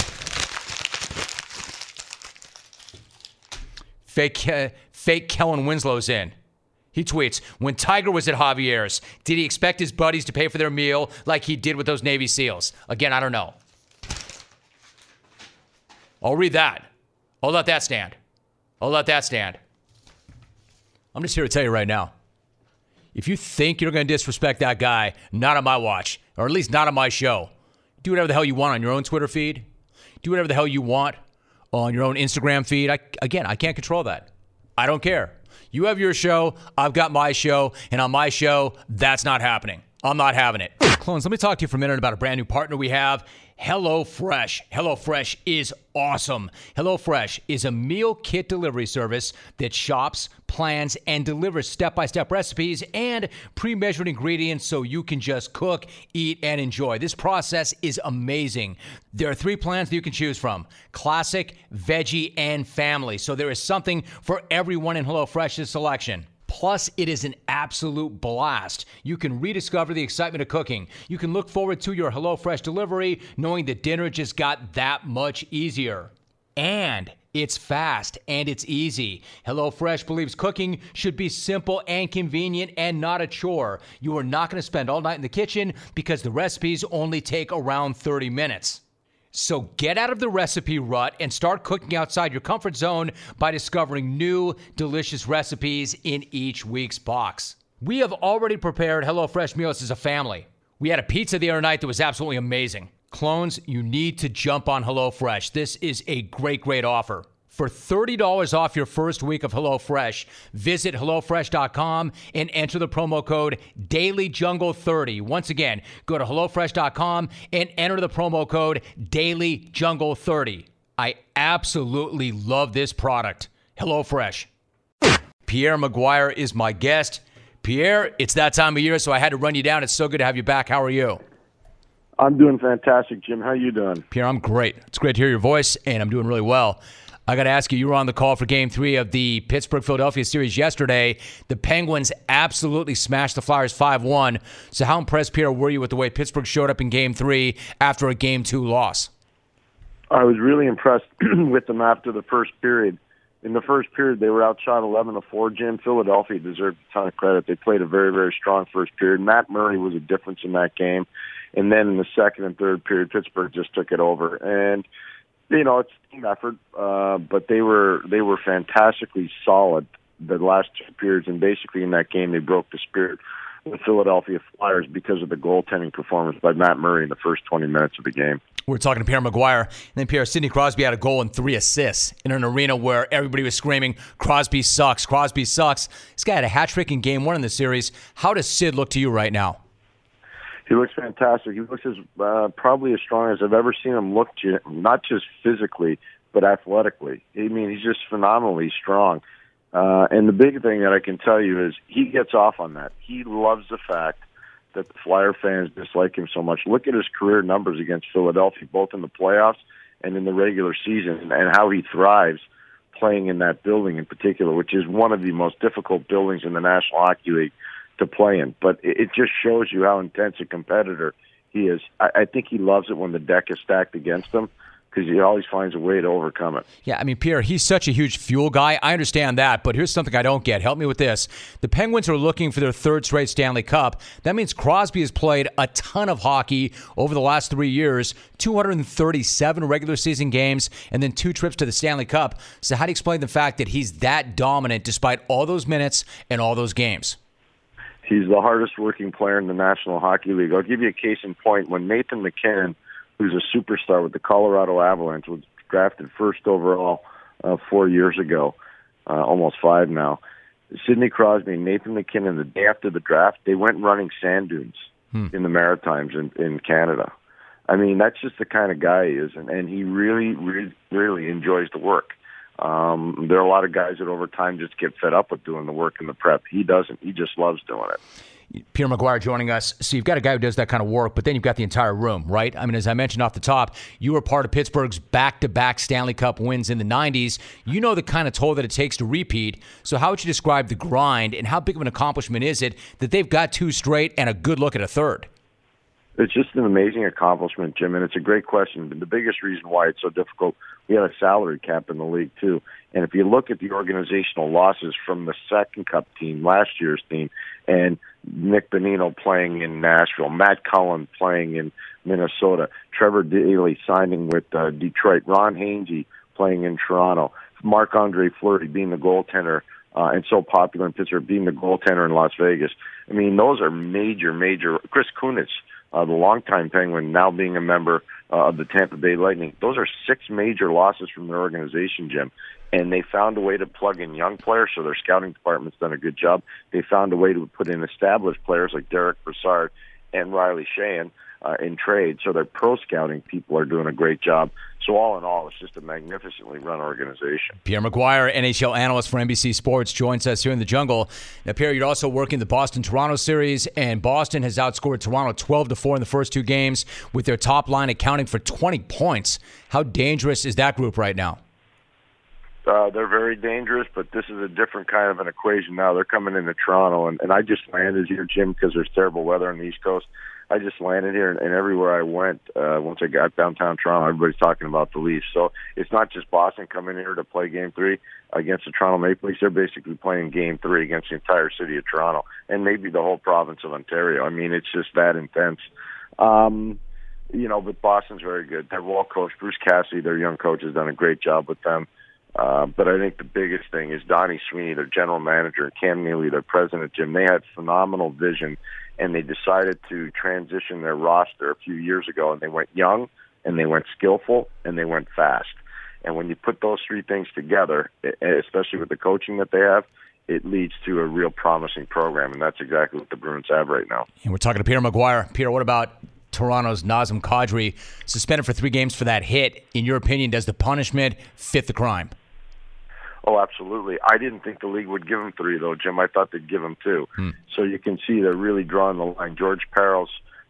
Fake, uh, fake Kellen Winslow's in. He tweets, when Tiger was at Javier's, did he expect his buddies to pay for their meal like he did with those Navy SEALs? Again, I don't know. I'll read that. I'll let that stand. I'll let that stand. I'm just here to tell you right now. If you think you're going to disrespect that guy, not on my watch, or at least not on my show. Do whatever the hell you want on your own Twitter feed. Do whatever the hell you want on your own Instagram feed. I, again, I can't control that. I don't care. You have your show, I've got my show, and on my show, that's not happening. I'm not having it. Clones, let me talk to you for a minute about a brand new partner we have. HelloFresh. HelloFresh is awesome. HelloFresh is a meal kit delivery service that shops, plans, and delivers step by step recipes and pre measured ingredients so you can just cook, eat, and enjoy. This process is amazing. There are three plans that you can choose from classic, veggie, and family. So there is something for everyone in HelloFresh's selection. Plus, it is an absolute blast. You can rediscover the excitement of cooking. You can look forward to your HelloFresh delivery knowing that dinner just got that much easier. And it's fast and it's easy. HelloFresh believes cooking should be simple and convenient and not a chore. You are not going to spend all night in the kitchen because the recipes only take around 30 minutes. So get out of the recipe rut and start cooking outside your comfort zone by discovering new, delicious recipes in each week's box. We have already prepared HelloFresh meals as a family. We had a pizza the other night that was absolutely amazing. Clones, you need to jump on HelloFresh. This is a great, great offer. For $30 off your first week of HelloFresh, visit HelloFresh.com and enter the promo code DailyJungle30. Once again, go to HelloFresh.com and enter the promo code DailyJungle30. I absolutely love this product. HelloFresh. Pierre McGuire is my guest. Pierre, it's that time of year, so I had to run you down. It's so good to have you back. How are you? I'm doing fantastic, Jim. How are you doing? Pierre, I'm great. It's great to hear your voice, and I'm doing really well. I got to ask you, you were on the call for game three of the Pittsburgh Philadelphia series yesterday. The Penguins absolutely smashed the Flyers 5 1. So, how impressed, Pierre, were you with the way Pittsburgh showed up in game three after a game two loss? I was really impressed with them after the first period. In the first period, they were outshot 11 to 4. Jim, Philadelphia deserved a ton of credit. They played a very, very strong first period. Matt Murray was a difference in that game. And then in the second and third period, Pittsburgh just took it over. And you know, it's team effort, uh, but they were they were fantastically solid the last two periods, and basically in that game they broke the spirit of the Philadelphia Flyers because of the goaltending performance by Matt Murray in the first 20 minutes of the game. We're talking to Pierre McGuire, and then Pierre Sidney Crosby had a goal and three assists in an arena where everybody was screaming, "Crosby sucks! Crosby sucks!" This guy had a hat trick in Game One in the series. How does Sid look to you right now? He looks fantastic. He looks as uh, probably as strong as I've ever seen him look, not just physically but athletically. I mean, he's just phenomenally strong. Uh, and the big thing that I can tell you is he gets off on that. He loves the fact that the Flyer fans dislike him so much. Look at his career numbers against Philadelphia, both in the playoffs and in the regular season, and how he thrives playing in that building in particular, which is one of the most difficult buildings in the National Hockey League to play in. But it, just shows you how intense a competitor he is. I, I think he loves it when the deck is stacked against him because he always finds a way to overcome it. Yeah, I mean, Pierre, he's such a huge fuel guy. I understand that, but here's something I don't get. Help me with this. The Penguins are looking for their third straight Stanley Cup. That means Crosby has played a ton of hockey over the last three years 237 regular season games, and then two trips to the Stanley Cup. So, how do you explain the fact that he's that dominant despite all those minutes and all those games? He's the hardest working player in the National Hockey League. I'll give you a case in point. When Nathan MacKinnon, who's a superstar with the Colorado Avalanche, was drafted first overall uh, four years ago, uh, almost five now. Sidney Crosby and Nathan MacKinnon, the day after the draft, they went running sand dunes hmm. in the Maritimes in, in Canada. I mean, that's just the kind of guy he is, and, and he really, really, really enjoys the work. Um, there are a lot of guys that over time just get fed up with doing the work in the prep. He doesn't. He just loves doing it. Pierre McGuire joining us. So you've got a guy who does that kind of work, but then you've got the entire room, right? I mean, as I mentioned off the top, you were part of Pittsburgh's back-to-back Stanley Cup wins in the '90s. You know the kind of toll that it takes to repeat. So how would you describe the grind, and how big of an accomplishment is it that they've got two straight and a good look at a third? It's just an amazing accomplishment, Jim, and it's a great question. The biggest reason why it's so difficult, we had a salary cap in the league too. And if you look at the organizational losses from the second cup team, last year's team, and Nick Bonino playing in Nashville, Matt Cullen playing in Minnesota, Trevor Daley signing with uh, Detroit, Ron Hainsey playing in Toronto, Marc Andre Fleury being the goaltender uh, and so popular in Pittsburgh, being the goaltender in Las Vegas. I mean, those are major, major. Chris Kunitz, uh, the longtime Penguin, now being a member uh, of the Tampa Bay Lightning. Those are six major losses from their organization, Jim. And they found a way to plug in young players, so their scouting department's done a good job. They found a way to put in established players like Derick Brassard and Riley Sheahan uh, in trade. So their pro scouting people are doing a great job. So all in all, it's just a magnificently run organization. Pierre McGuire, NHL analyst for NBC Sports, joins us here in the jungle. Now, Pierre, you're also working the Boston-Toronto series, and Boston has outscored Toronto 12 to four in the first two games, with their top line accounting for 20 points. How dangerous is that group right now? Uh, they're very dangerous, but this is a different kind of an equation now. They're coming into Toronto, and, and I just landed here, Jim, because there's terrible weather on the East Coast. I just landed here, and, and everywhere I went, uh, once I got downtown Toronto, everybody's talking about the Leafs. So it's not just Boston coming here to play Game Three against the Toronto Maple Leafs. They're basically playing Game Three against the entire city of Toronto, and maybe the whole province of Ontario. I mean, it's just that intense. Um, you know, but Boston's very good. They're well coached. Bruce Cassidy, their young coach, has done a great job with them. Uh, but I think the biggest thing is Donnie Sweeney, their general manager, and Cam Neely, their president, Jim. They had phenomenal vision and they decided to transition their roster a few years ago, and they went young, and they went skillful, and they went fast. And when you put those three things together, especially with the coaching that they have, it leads to a real promising program, and that's exactly what the Bruins have right now. And we're talking to Pierre McGuire. Pierre, what about Toronto's Nazem Kadri suspended for three games for that hit? In your opinion, does the punishment fit the crime? Oh, absolutely. I didn't think the league would give him three, though, Jim. I thought they'd give him two. Hmm. So you can see they're really drawing the line. George Parros,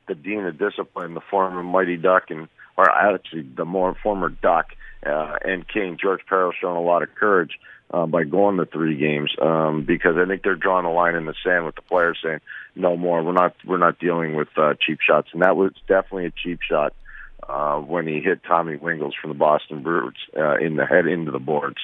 the dean of discipline, the former Mighty Duck, and or actually the more former Duck uh, and King, George Parros, showing a lot of courage uh, by going to three games um, because I think they're drawing a line in the sand with the players saying no more. We're not we're not dealing with uh, cheap shots, and that was definitely a cheap shot uh, when he hit Tommy Wingels from the Boston Bruins uh, in the head into the boards.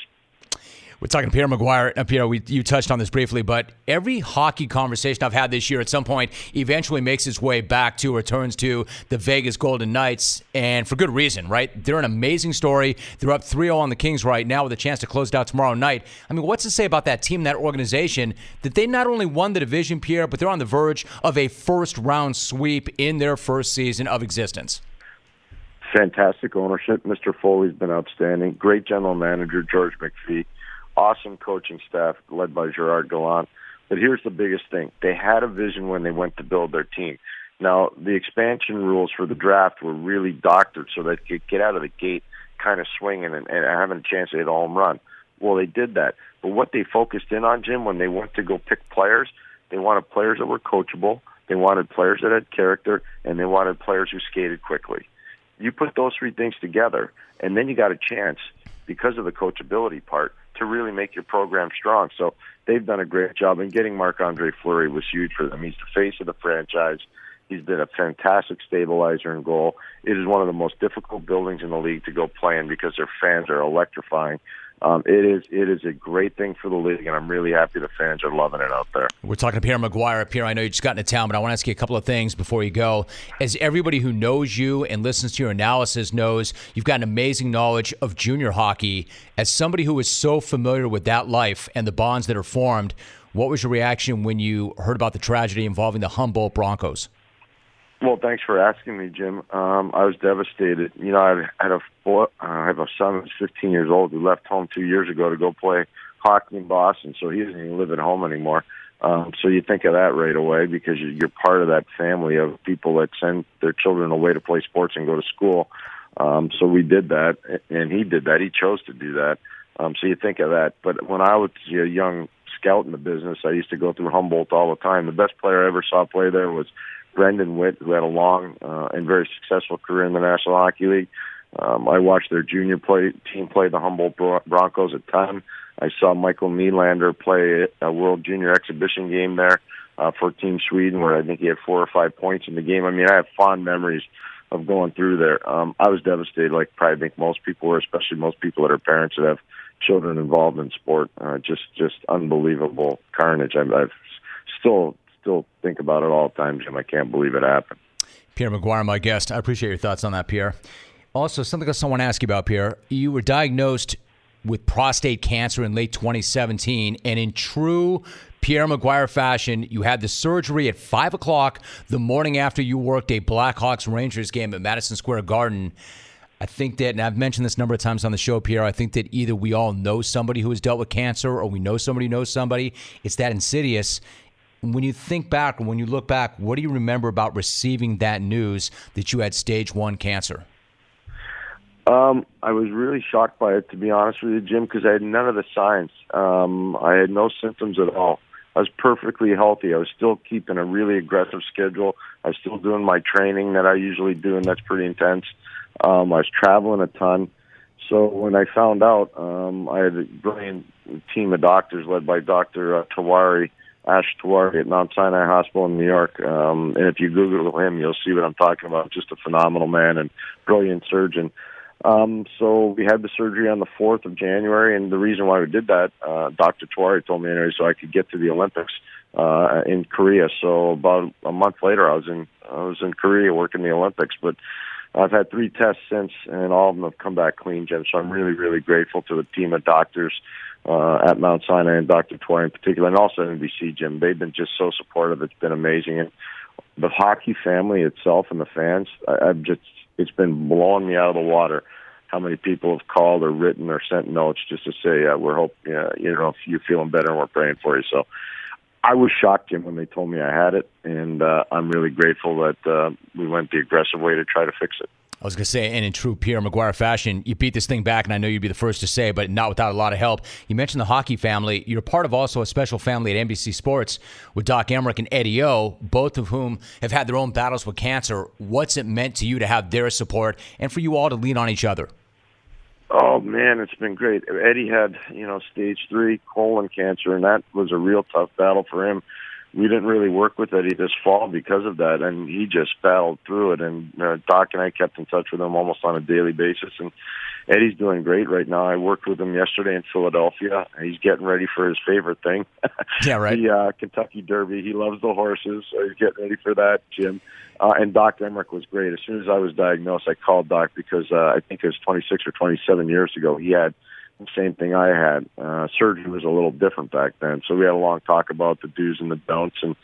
We're talking Pierre McGuire. Uh, Pierre, we, you touched on this briefly, but every hockey conversation I've had this year at some point eventually makes its way back to, or turns to the Vegas Golden Knights, and for good reason, right? They're an amazing story. They're up 3 0 on the Kings right now with a chance to close it out tomorrow night. I mean, what's to say about that team, that organization, that they not only won the division, Pierre, but they're on the verge of a first round sweep in their first season of existence? Fantastic ownership. Mr. Foley's been outstanding. Great general manager, George McPhee awesome coaching staff led by Gerard Gallant. But here's the biggest thing. They had a vision when they went to build their team. Now, the expansion rules for the draft were really doctored so they could get out of the gate kind of swinging and, and having a chance to hit a home run. Well, they did that. But what they focused in on, Jim, when they went to go pick players, they wanted players that were coachable, they wanted players that had character, and they wanted players who skated quickly. You put those three things together, and then you got a chance, because of the coachability part, to really make your program strong. So they've done a great job, and getting Marc Andre Fleury was huge for them. He's the face of the franchise. He's been a fantastic stabilizer in goal. It is one of the most difficult buildings in the league to go play in because their fans are electrifying. Um, it is it is a great thing for the league, and I'm really happy the fans are loving it out there. We're talking to Pierre McGuire. Pierre, I know you just got into town, but I want to ask you a couple of things before you go. As everybody who knows you and listens to your analysis knows, you've got an amazing knowledge of junior hockey. As somebody who is so familiar with that life and the bonds that are formed, what was your reaction when you heard about the tragedy involving the Humboldt Broncos? Well, thanks for asking me, Jim. Um, I was devastated. You know, I had a boy, uh, I have a son who's 15 years old who left home two years ago to go play hockey in Boston, so he doesn't even live at home anymore. Um, so you think of that right away because you're part of that family of people that send their children away to play sports and go to school. Um, so we did that, and he did that. He chose to do that. Um, so you think of that. But when I was a young scout in the business, I used to go through Humboldt all the time. The best player I ever saw play there was Brendan Witt, who had a long uh, and very successful career in the National Hockey League. Um, I watched their junior play team play the Humboldt Broncos a ton. I saw Michael Nylander play a World Junior Exhibition game there. uh, for Team Sweden, where I think he had four or five points in the game. I mean, I have fond memories of going through there. Um, I was devastated, like probably think most people were, especially most people that are parents that have children involved in sport. Uh, just, just unbelievable carnage. I, I've still, still think about it all the time, Jim. I can't believe it happened. Pierre McGuire, my guest. I appreciate your thoughts on that, Pierre. Also, something else I want to ask you about, Pierre. You were diagnosed with prostate cancer in late 2017, and in true Pierre McGuire fashion, you had the surgery at 5 o'clock the morning after you worked a Blackhawks Rangers game at Madison Square Garden. I think that, and I've mentioned this a number of times on the show, Pierre. I think that either we all know somebody who has dealt with cancer or we know somebody who knows somebody. It's that insidious. When you think back, when you look back, what do you remember about receiving that news that you had stage one cancer? Um, I was really shocked by it, to be honest with you, Jim, because I had none of the signs. Um, I had no symptoms at all. I was perfectly healthy. I was still keeping a really aggressive schedule. I was still doing my training that I usually do, and that's pretty intense. Um, I was traveling a ton. So when I found out, um, I had a brilliant team of doctors led by Dr. Uh, Tewari, Ash Tewari at Mount Sinai Hospital in New York. Um, and if you Google him, you'll see what I'm talking about. Just a phenomenal man and brilliant surgeon. Um, so we had the surgery on the 4th of January, and the reason why we did that, uh, Dr. Tewari told me anyway, so I could get to the Olympics uh, in Korea. So about a month later, I was in I was in Korea working the Olympics, but I've had three tests since, and all of them have come back clean, Jim. So I'm really, really grateful to the team of doctors uh, at Mount Sinai and Dr. Tewari in particular, and also NBC, Jim. They've been just so supportive. It's been amazing, and the hockey family itself and the fans, I, I've just it's been blowing me out of the water how many people have called or written or sent notes just to say uh, we're hope uh, you know if you're feeling better and we're praying for you. So I was shocked, Jim, when they told me I had it, and uh, I'm really grateful that uh, we went the aggressive way to try to fix it. I was going to say, and in true Pierre McGuire fashion, you beat this thing back, and I know you'd be the first to say, but not without a lot of help. You mentioned the hockey family. You're part of also a special family at NBC Sports with Doc Emrick and Eddie O, both of whom have had their own battles with cancer. What's it meant to you to have their support and for you all to lean on each other? Oh man, it's been great. Eddie had, you know, stage three colon cancer, and that was a real tough battle for him we didn't really work with Eddie this fall because of that, and he just battled through it. And uh, Doc and I kept in touch with him almost on a daily basis, and Eddie's doing great right now. I worked with him yesterday in Philadelphia. He's getting ready for his favorite thing. Yeah, right. the uh, Kentucky Derby. He loves the horses, so he's getting ready for that, Jim. Uh, and Doc Emrick was great. As soon as I was diagnosed, I called Doc because uh, I think it was 26 or 27 years ago. He had same thing I had. Uh, surgery was a little different back then, so we had a long talk about the do's and the don'ts, and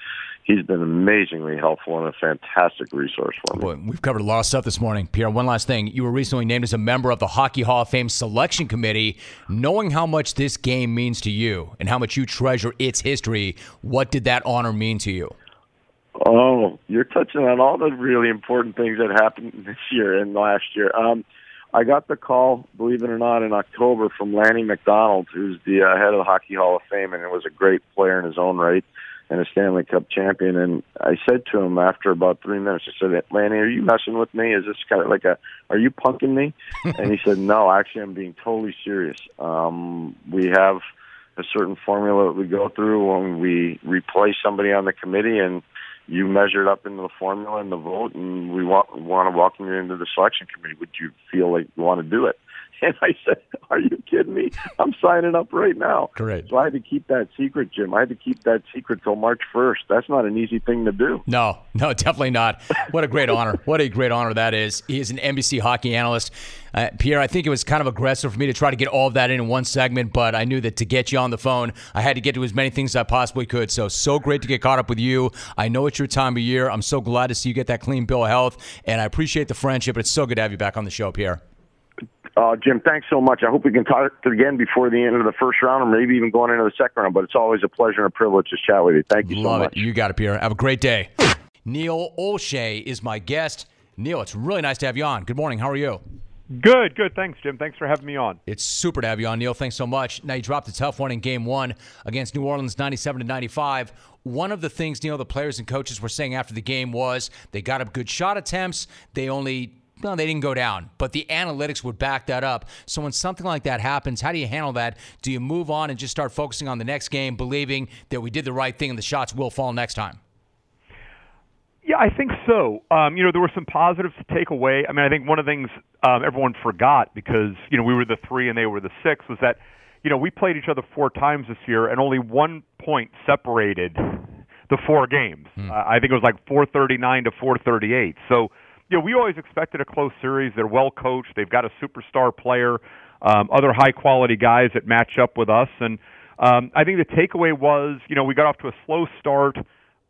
he's been amazingly helpful and a fantastic resource for me. Boy, we've covered a lot of stuff this morning. Pierre, one last thing. You were recently named as a member of the Hockey Hall of Fame selection committee. Knowing how much this game means to you and how much you treasure its history, what did that honor mean to you? Oh, you're touching on all the really important things that happened this year and last year. Um, I got the call, believe it or not, in October from Lanny McDonald, who's the uh, head of the Hockey Hall of Fame, and was a great player in his own right and a Stanley Cup champion. And I said to him after about three minutes, I said, Lanny, are you messing with me? Is this kind of like a, are you punking me? and he said, no, actually, I'm being totally serious. Um, we have a certain formula that we go through when we replace somebody on the committee and you measured up into the formula and the vote, and we want want to welcome you into the selection committee. Would you feel like you want to do it? And I said, "Are you kidding me? I'm signing up right now." Great. So I had to keep that secret, Jim. I had to keep that secret till March 1st. That's not an easy thing to do. No, no, definitely not. What a great honor! What a great honor that is. He is an NBC hockey analyst. Uh, Pierre, I think it was kind of aggressive for me to try to get all of that in, in one segment, but I knew that to get you on the phone, I had to get to as many things as I possibly could. So, so great to get caught up with you. I know it's your time of year. I'm so glad to see you get that clean bill of health, and I appreciate the friendship. It's so good to have you back on the show, Pierre. Uh, Jim, thanks so much. I hope we can talk again before the end of the first round, or maybe even going into the second round. But it's always a pleasure and a privilege to chat with you. Thank you Love so much. It. You got it, Pierre. Have a great day. Neil Olshey is my guest. Neil, it's really nice to have you on. Good morning. How are you? Good, good. Thanks, Jim. Thanks for having me on. It's super to have you on, Neil. Thanks so much. Now you dropped a tough one in Game One against New Orleans, ninety-seven to ninety-five. One of the things, Neil, the players and coaches were saying after the game was they got up good shot attempts. They only no, they didn't go down, but the analytics would back that up. So when something like that happens, how do you handle that? Do you move on and just start focusing on the next game, believing that we did the right thing and the shots will fall next time? Yeah, I think so. Um, you know, there were some positives to take away. I mean, I think one of the things um, everyone forgot because you know we were the three and they were the six was that you know we played each other four times this year and only one point separated the four games. Hmm. Uh, I think it was like 439 to 438. So you know, we always expected a close series. They're well coached. They've got a superstar player, um, other high quality guys that match up with us. And um, I think the takeaway was, you know, we got off to a slow start.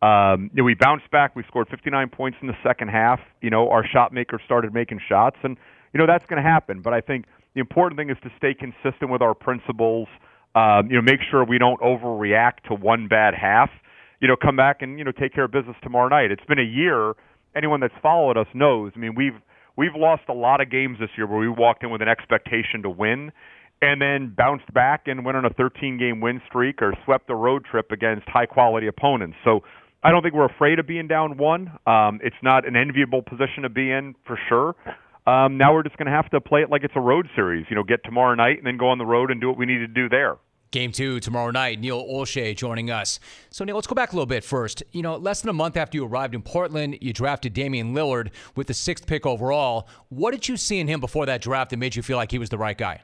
Um, you know, we bounced back. We scored 59 points in the second half. You know, our shot makers started making shots, and you know that's going to happen. But I think the important thing is to stay consistent with our principles. Um, you know, make sure we don't overreact to one bad half. You know, come back and you know take care of business tomorrow night. It's been a year anyone that's followed us knows. I mean, we've we've lost a lot of games this year where we walked in with an expectation to win and then bounced back and went on a 13 game win streak or swept a road trip against high quality opponents. So I don't think we're afraid of being down one. Um, it's not an enviable position to be in for sure. Um, now we're just going to have to play it like it's a road series. You know, get tomorrow night and then go on the road and do what we need to do there. Game two tomorrow night. Neil Olshey joining us. So, Neil, let's go back a little bit first. You know, less than a month after you arrived in Portland, you drafted Damian Lillard with the sixth pick overall. What did you see in him before that draft that made you feel like he was the right guy?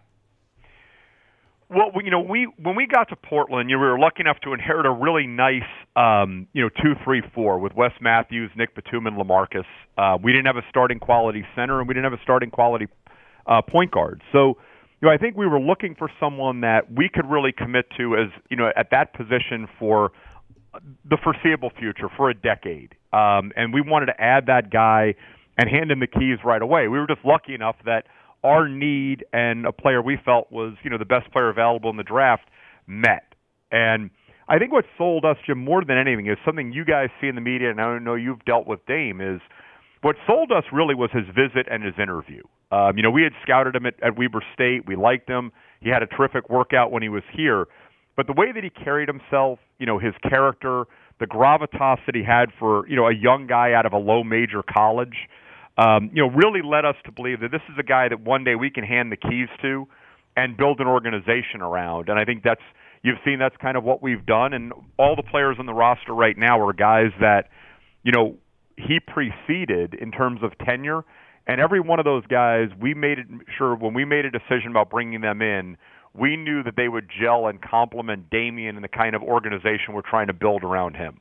Well, you know, we when we got to Portland, you know, we were lucky enough to inherit a really nice, um, you know, two, three, four with Wes Matthews, Nick Batum, and Lamarcus. Uh, we didn't have a starting quality center, and we didn't have a starting quality uh, point guard. So you know, I think we were looking for someone that we could really commit to as, you know, at that position for the foreseeable future, for a decade. Um, and we wanted to add that guy and hand him the keys right away. We were just lucky enough that our need and a player we felt was, you know, the best player available in the draft met. And I think what sold us, Jim, more than anything is something you guys see in the media, and I know you've dealt with Dame, is – what sold us really was his visit and his interview. Um, you know, we had scouted him at, at Weber State. We liked him. He had a terrific workout when he was here. But the way that he carried himself, you know, his character, the gravitas that he had for, you know, a young guy out of a low major college, um, you know, really led us to believe that this is a guy that one day we can hand the keys to and build an organization around. And I think that's you've seen that's kind of what we've done. And all the players on the roster right now are guys that, you know, he preceded in terms of tenure. And every one of those guys, we made sure when we made a decision about bringing them in, we knew that they would gel and complement Damian and the kind of organization we're trying to build around him.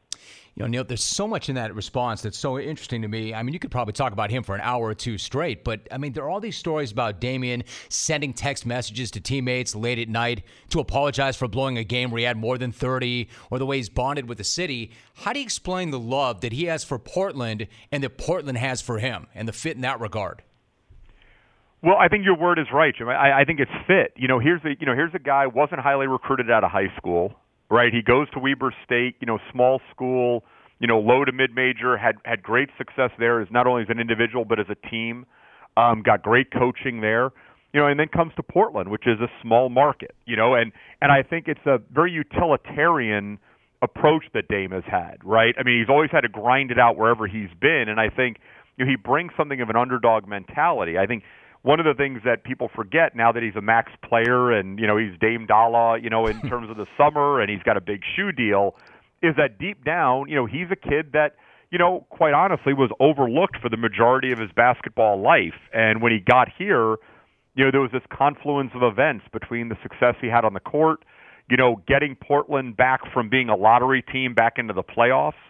You know, Neil, there's so much in that response that's so interesting to me. I mean, you could probably talk about him for an hour or two straight, but I mean, there are all these stories about Damian sending text messages to teammates late at night to apologize for blowing a game where he had more than 30, or the way he's bonded with the city. How do you explain the love that he has for Portland and that Portland has for him and the fit in that regard? Well, I think your word is right, Jim. I, I think it's fit. You know, here's a you know here's a guy wasn't highly recruited out of high school right? He goes to Weber State, you know, small school, you know, low to mid major, had had great success there as not only as an individual but as a team. Um, got great coaching there, you know, and then comes to Portland, which is a small market, you know, and and I think it's a very utilitarian approach that Dame has had, right? I mean, he's always had to grind it out wherever he's been, and I think you know, he brings something of an underdog mentality. I think one of the things that people forget now that he's a max player and you know he's Dame Dollar, you know, in terms of the summer and he's got a big shoe deal, is that deep down, you know, he's a kid that you know, quite honestly, was overlooked for the majority of his basketball life. And when he got here, you know, there was this confluence of events between the success he had on the court, you know, getting Portland back from being a lottery team back into the playoffs,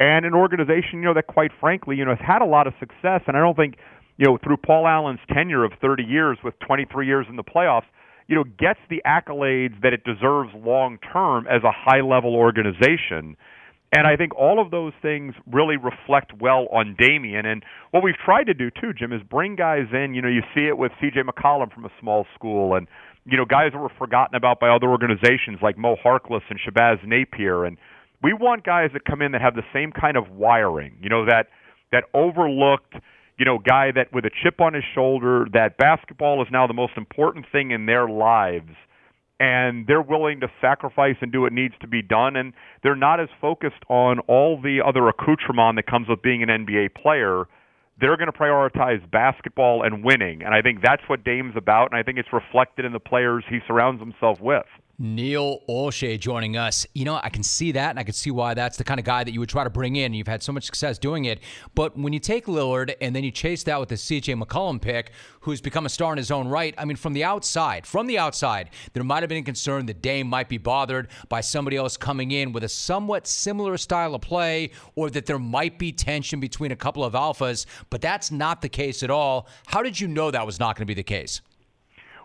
and an organization, you know, that quite frankly, you know, has had a lot of success. And I don't think you know, through Paul Allen's tenure of 30 years with 23 years in the playoffs, you know, gets the accolades that it deserves long term as a high level organization. And I think all of those things really reflect well on Damian. And what we've tried to do too, Jim, is bring guys in. You know, you see it with C.J. McCollum from a small school, and you know, guys that were forgotten about by other organizations like Mo Harkless and Shabazz Napier. And we want guys that come in that have the same kind of wiring. You know, that that overlooked you know, guy that with a chip on his shoulder, that basketball is now the most important thing in their lives, and they're willing to sacrifice and do what needs to be done, and they're not as focused on all the other accoutrement that comes with being an NBA player. they're going to prioritize basketball and winning. And I think that's what Dame's about, and I think it's reflected in the players he surrounds himself with. Neil Olshey joining us. You know, I can see that, and I can see why that's the kind of guy that you would try to bring in. You've had so much success doing it. But when you take Lillard and then you chase that with the CJ McCollum pick, who's become a star in his own right, I mean, from the outside, from the outside, there might have been a concern that Dame might be bothered by somebody else coming in with a somewhat similar style of play, or that there might be tension between a couple of alphas. But that's not the case at all. How did you know that was not going to be the case?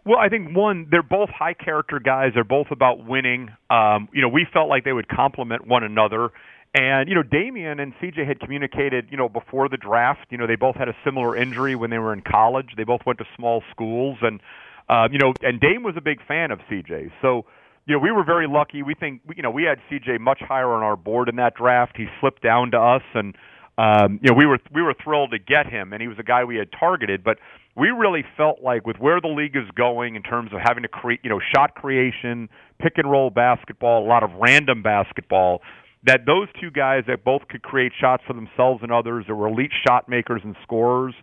Well, I think one, they're both high character guys. They're both about winning. Um, you know, we felt like they would complement one another. And you know, Damian and CJ had communicated, you know, before the draft. You know, they both had a similar injury when they were in college. They both went to small schools, and uh, you know, and Dame was a big fan of CJ. So, you know, we were very lucky. We think, you know, we had CJ much higher on our board in that draft. He slipped down to us, and um, you know, we were we were thrilled to get him, and he was a guy we had targeted. But we really felt like with where the league is going in terms of having to create, you know, shot creation, pick and roll basketball, a lot of random basketball, that those two guys that both could create shots for themselves and others, that were elite shot makers and scorers,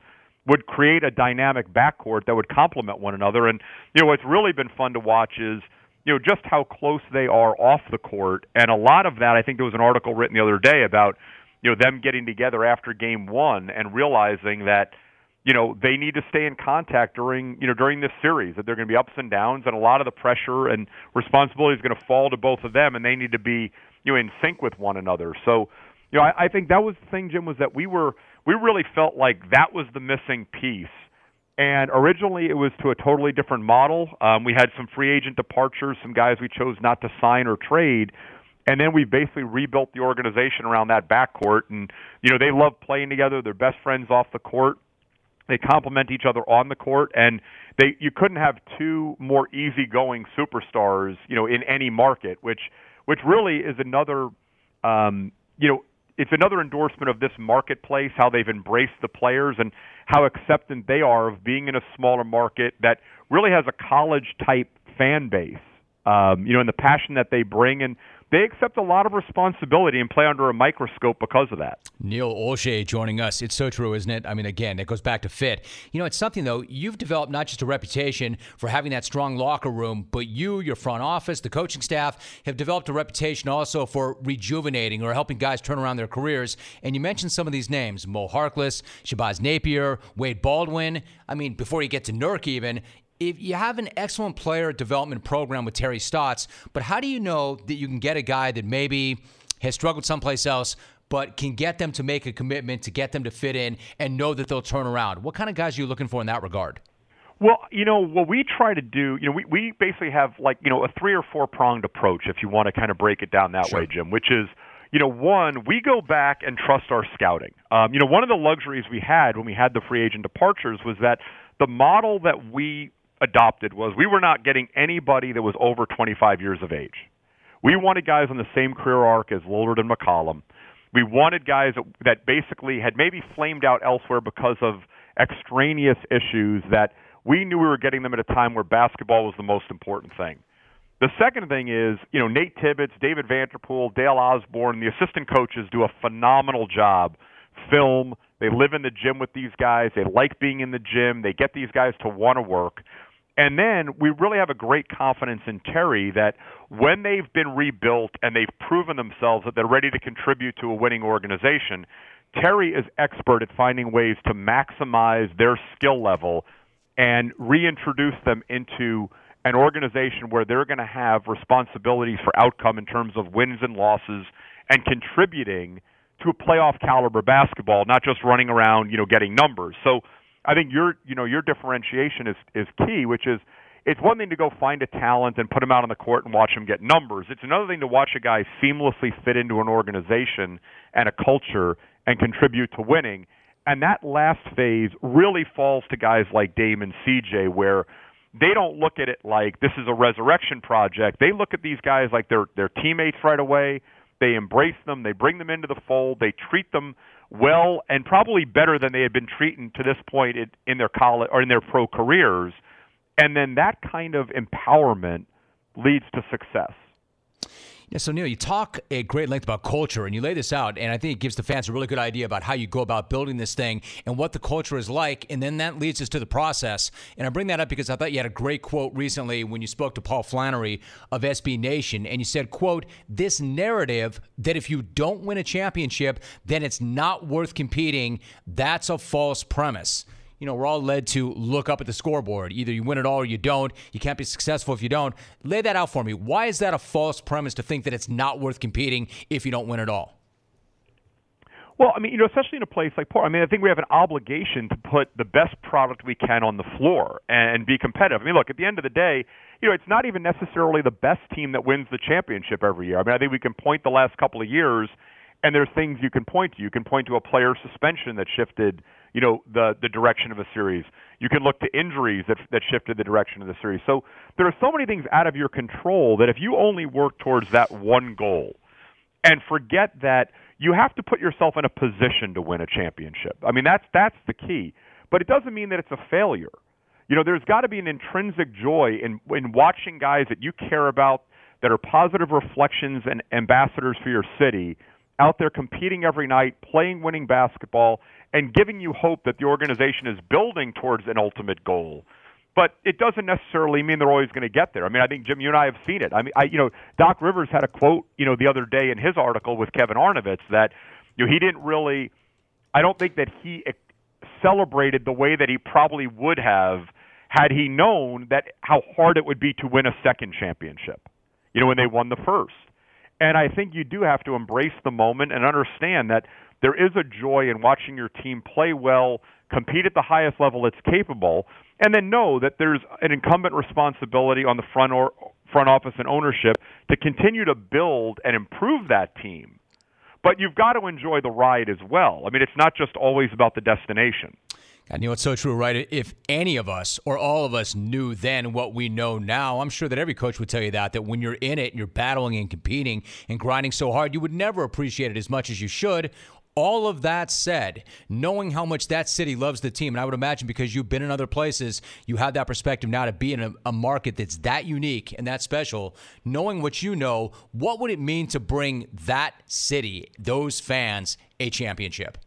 would create a dynamic backcourt that would complement one another. And you know, what's really been fun to watch is you know just how close they are off the court, and a lot of that I think there was an article written the other day about you know them getting together after game one and realizing that you know they need to stay in contact during you know during this series that there are going to be ups and downs and a lot of the pressure and responsibility is going to fall to both of them and they need to be you know in sync with one another. So you know I, I think that was the thing Jim was that we were we really felt like that was the missing piece. And originally it was to a totally different model. Um, we had some free agent departures some guys we chose not to sign or trade and then we basically rebuilt the organization around that backcourt. And you know they love playing together. They're best friends off the court they complement each other on the court, and they you couldn't have two more easygoing superstars, you know, in any market. Which which really is another, um, you know, it's another endorsement of this marketplace, how they've embraced the players and how acceptant they are of being in a smaller market that really has a college type fan base. Um, you know, and the passion that they bring and they accept a lot of responsibility and play under a microscope because of that. Neil Olshey joining us. It's so true, isn't it? I mean, again, it goes back to fit. You know, it's something, though, you've developed not just a reputation for having that strong locker room, but you, your front office, the coaching staff have developed a reputation also for rejuvenating or helping guys turn around their careers. And you mentioned some of these names Mo Harkless, Shabazz Napier, Wade Baldwin. I mean, before you get to Nurk, even, if you have an excellent player development program with Terry Stotts, but how do you know that you can get a guy that maybe has struggled someplace else, but can get them to make a commitment to get them to fit in and know that they'll turn around? What kind of guys are you looking for in that regard? Well, you know, what we try to do, you know, we, we basically have like, you know, a three or four pronged approach, if you want to kind of break it down that sure. way, Jim, which is, you know, one, we go back and trust our scouting. Um, you know, one of the luxuries we had when we had the free agent departures was that the model that we adopted was we were not getting anybody that was over 25 years of age. We wanted guys on the same career arc as Lillard and McCollum. We wanted guys that, basically had maybe flamed out elsewhere because of extraneous issues that we knew we were getting them at a time where basketball was the most important thing. The second thing is, you know, Nate Tibbetts, David Vanterpool, Dale Osborne, the assistant coaches do a phenomenal job. Film, they live in the gym with these guys. They like being in the gym. They get these guys to want to work. And then we really have a great confidence in Terry that when they've been rebuilt and they've proven themselves that they're ready to contribute to a winning organization, Terry is expert at finding ways to maximize their skill level and reintroduce them into an organization where they're going to have responsibilities for outcome in terms of wins and losses and contributing to a playoff caliber basketball, not just running around, you know, getting numbers. So I think your you know your differentiation is is key, which is it's one thing to go find a talent and put him out on the court and watch him get numbers. It's another thing to watch a guy seamlessly fit into an organization and a culture and contribute to winning. And that last phase really falls to guys like Dame and CJ, where they don't look at it like this is a resurrection project. They look at these guys like they're they're teammates right away. They embrace them. They bring them into the fold. They treat them well and probably better than they had been treated to this point in, their college or in their pro careers. And then that kind of empowerment leads to success. Yeah, so Neil, you talk at great length about culture and you lay this out, and I think it gives the fans a really good idea about how you go about building this thing and what the culture is like, and then that leads us to the process. And I bring that up because I thought you had a great quote recently when you spoke to Paul Flannery of SB Nation, and you said, quote, this narrative that if you don't win a championship, then it's not worth competing, that's a false premise you know, we're all led to look up at the scoreboard. Either you win it all or you don't. You can't be successful if you don't. Lay that out for me. Why is that a false premise to think that it's not worth competing if you don't win it all? Well, I mean, you know, especially in a place like Portland, I mean, I think we have an obligation to put the best product we can on the floor and be competitive. I mean, look, at the end of the day, you know, it's not even necessarily the best team that wins the championship every year. I mean, I think we can point the last couple of years, and there's things you can point to. You can point to a player suspension that shifted – you know the the direction of a series. You can look to injuries that that shifted the direction of the series. So there are so many things out of your control that if you only work towards that one goal and forget that you have to put yourself in a position to win a championship. I mean that's that's the key. But it doesn't mean that it's a failure. You know, there's got to be an intrinsic joy in in watching guys that you care about that are positive reflections and ambassadors for your city out there competing every night, playing winning basketball, and giving you hope that the organization is building towards an ultimate goal. But it doesn't necessarily mean they're always going to get there. I mean, I think Jim, you and I have seen it. I mean, I, you know, Doc Rivers had a quote, you know, the other day in his article with Kevin Arnovitz that, you know, he didn't really. I don't think that he celebrated the way that he probably would have had he known that how hard it would be to win a second championship. You know, when they won the first. And I think you do have to embrace the moment and understand that there is a joy in watching your team play well, compete at the highest level it's capable, and then know that there's an incumbent responsibility on the front or front office and ownership to continue to build and improve that team. But you've got to enjoy the ride as well. I mean, it's not just always about the destination. I know it's so true, right? If any of us or all of us knew then what we know now, I'm sure that every coach would tell you that, that when you're in it and you're battling and competing and grinding so hard, you would never appreciate it as much as you should all of that said, knowing how much that city loves the team, and I would imagine because you've been in other places, you have that perspective now to be in a, a, market that's that unique and that special. Knowing what you know, what would it mean to bring that city, those fans, a championship?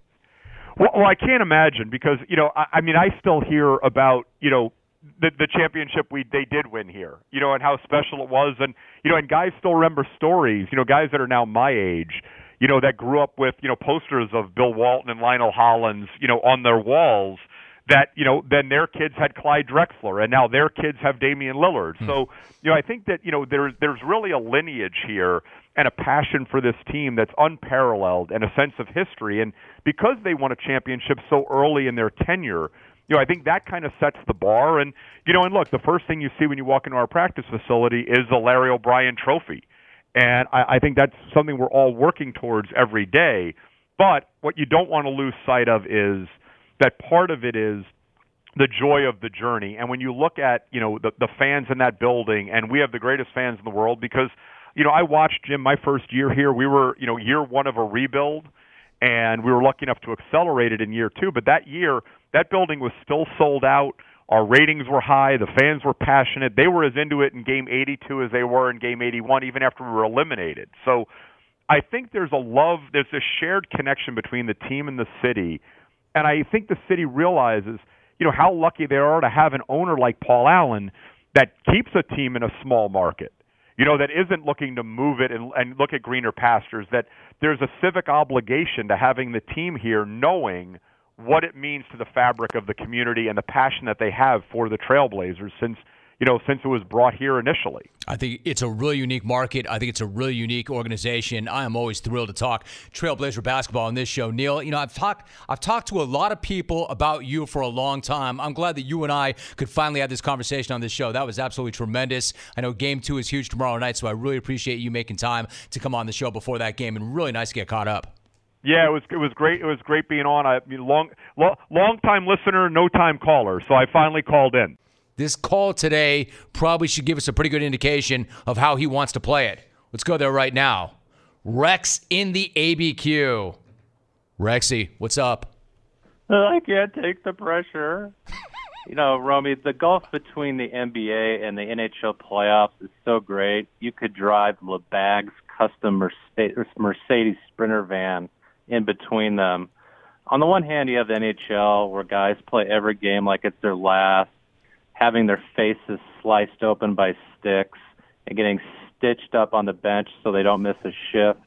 Well, well I can't imagine because you know, I, I mean, I still hear about you know the the championship we they did win here, you know, and how special it was, and you know, and guys still remember stories, you know, guys that are now my age you know, that grew up with, you know, posters of Bill Walton and Lionel Hollins, you know, on their walls that, you know, then their kids had Clyde Drexler and now their kids have Damian Lillard. Hmm. So, you know, I think that, you know, there's there's really a lineage here and a passion for this team that's unparalleled and a sense of history and because they won a championship so early in their tenure, you know, I think that kind of sets the bar and you know, and look, the first thing you see when you walk into our practice facility is the Larry O'Brien trophy and I, I think that's something we're all working towards every day. But what you don't want to lose sight of is that part of it is the joy of the journey. And when you look at, you know, the, the fans in that building, and we have the greatest fans in the world because, you know, I watched Jim my first year here. We were, you know, year one of a rebuild, and we were lucky enough to accelerate it in year two. But that year, that building was still sold out. Our ratings were high. The fans were passionate. They were as into it in game 82 as they were in game 81, even after we were eliminated. So I think there's a love, there's a shared connection between the team and the city. And I think the city realizes, you know, how lucky they are to have an owner like Paul Allen that keeps a team in a small market. You know, that isn't looking to move it and, and look at greener pastures, that there's a civic obligation to having the team here knowing – what it means to the fabric of the community and the passion that they have for the Trailblazers since you know since it was brought here initially. I think it's a really unique market. I think it's a really unique organization. I am always thrilled to talk Trailblazer basketball on this show. Neil, you know, I've talked I've talked to a lot of people about you for a long time. I'm glad that you and I could finally have this conversation on this show. That was absolutely tremendous. I know game 2 is huge tomorrow night, so I really appreciate you making time to come on the show before that game and really nice to get caught up. Yeah, it was it was great. It was great being on. I mean, long long, long time listener, no time caller. So I finally called in. This call today probably should give us a pretty good indication of how he wants to play it. Let's go there right now. Rex in the ABQ. Rexy, what's up? Uh, I can't take the pressure. you know, Romy, the gulf between the NBA and the NHL playoffs is so great. You could drive LeBag's custom Mercedes, Mercedes Sprinter van in between them. On the one hand, you have the NHL where guys play every game like it's their last, having their faces sliced open by sticks and getting stitched up on the bench so they don't miss a shift,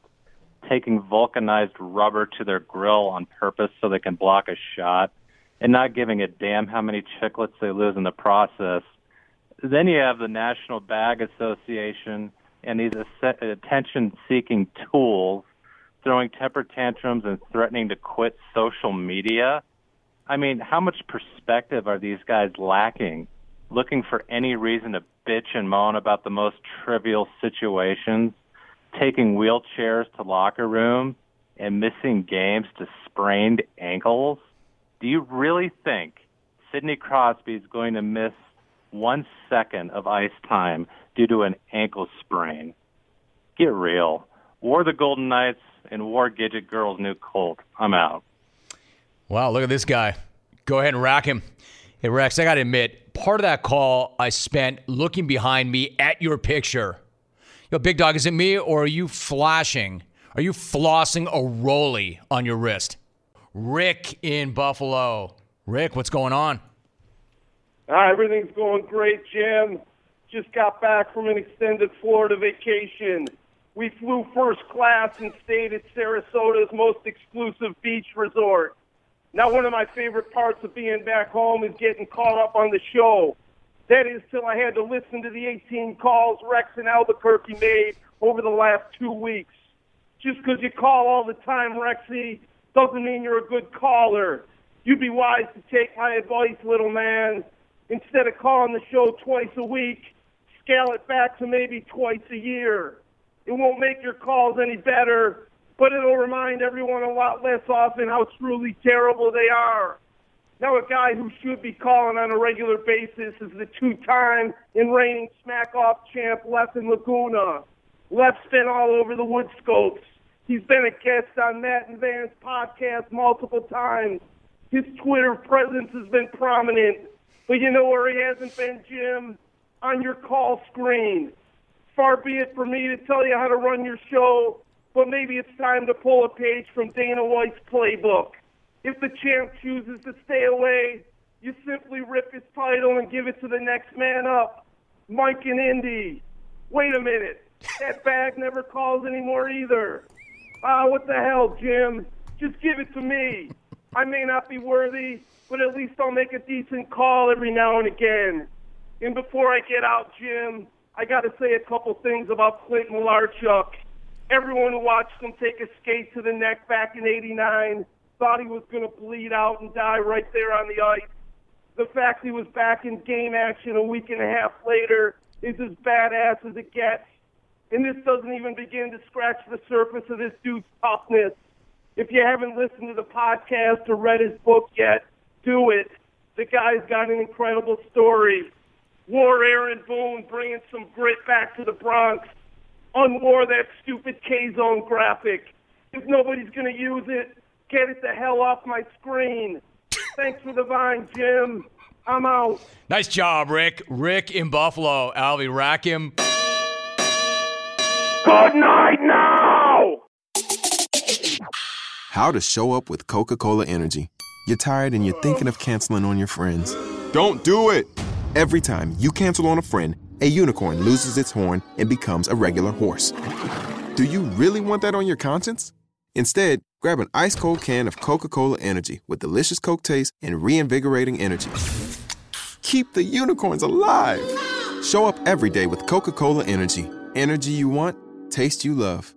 taking vulcanized rubber to their grill on purpose so they can block a shot, and not giving a damn how many chiclets they lose in the process. Then you have the National Bag Association and these attention seeking tools throwing temper tantrums and threatening to quit social media. I mean, how much perspective are these guys lacking? Looking for any reason to bitch and moan about the most trivial situations, taking wheelchairs to locker rooms, and missing games to sprained ankles? Do you really think Sidney Crosby is going to miss one second of ice time due to an ankle sprain? Get real. War the Golden Knights and War Gidget Girl's new Colt. I'm out. Wow, look at this guy. Go ahead and rack him. Hey, Rex, I got to admit, part of that call I spent looking behind me at your picture. Yo, Big Dog, is it me or are you flashing? Are you flossing a rolly on your wrist? Rick in Buffalo. Rick, what's going on? Uh, everything's going great, Jim. Just got back from an extended Florida vacation. We flew first class and stayed at Sarasota's most exclusive beach resort. Now, one of my favorite parts of being back home is getting caught up on the show. That is till I had to listen to the 18 calls Rex and Albuquerque made over the last two weeks. Just because you call all the time, Rexy, doesn't mean you're a good caller. You'd be wise to take my advice, little man. Instead of calling the show twice a week, scale it back to maybe twice a year. It won't make your calls any better, but it'll remind everyone a lot less often how truly terrible they are. Now, a guy who should be calling on a regular basis is the two-time and reigning smack-off champ, Leffen Laguna. Left's been all over the wood scopes. He's been a guest on Matt and Van's podcast multiple times. His Twitter presence has been prominent. But you know where he hasn't been, Jim? On your call screen. Far be it for me to tell you how to run your show, but maybe it's time to pull a page from Dana White's playbook. If the champ chooses to stay away, you simply rip his title and give it to the next man up. Mike and Indy. Wait a minute. That bag never calls anymore either. Ah, what the hell, Jim? Just give it to me. I may not be worthy, but at least I'll make a decent call every now and again. And before I get out, Jim, I got to say a couple things about Clint Malarchuk. Everyone who watched him take a skate to the neck back in 89 thought he was going to bleed out and die right there on the ice. The fact he was back in game action a week and a half later is as badass as it gets. And this doesn't even begin to scratch the surface of this dude's toughness. If you haven't listened to the podcast or read his book yet, do it. The guy's got an incredible story. War Aaron Boone bringing some grit back to the Bronx. Unwar that stupid K-Zone graphic. If nobody's going to use it, Get it the hell off my screen. Thanks for the vine, Jim. I'm out. Nice job, Rick. Rick in Buffalo. Alvy, rack him. Good night now! How to show up with Coca Cola Energy. You're tired and you're thinking of canceling on your friends. Don't do it! Every time you cancel on a friend, a unicorn loses its horn and becomes a regular horse. Do you really want that on your conscience? Instead, grab an ice cold can of Coca Cola Energy with delicious Coke taste and reinvigorating energy. Keep the unicorns alive! Show up every day with Coca Cola Energy. Energy you want, taste you love.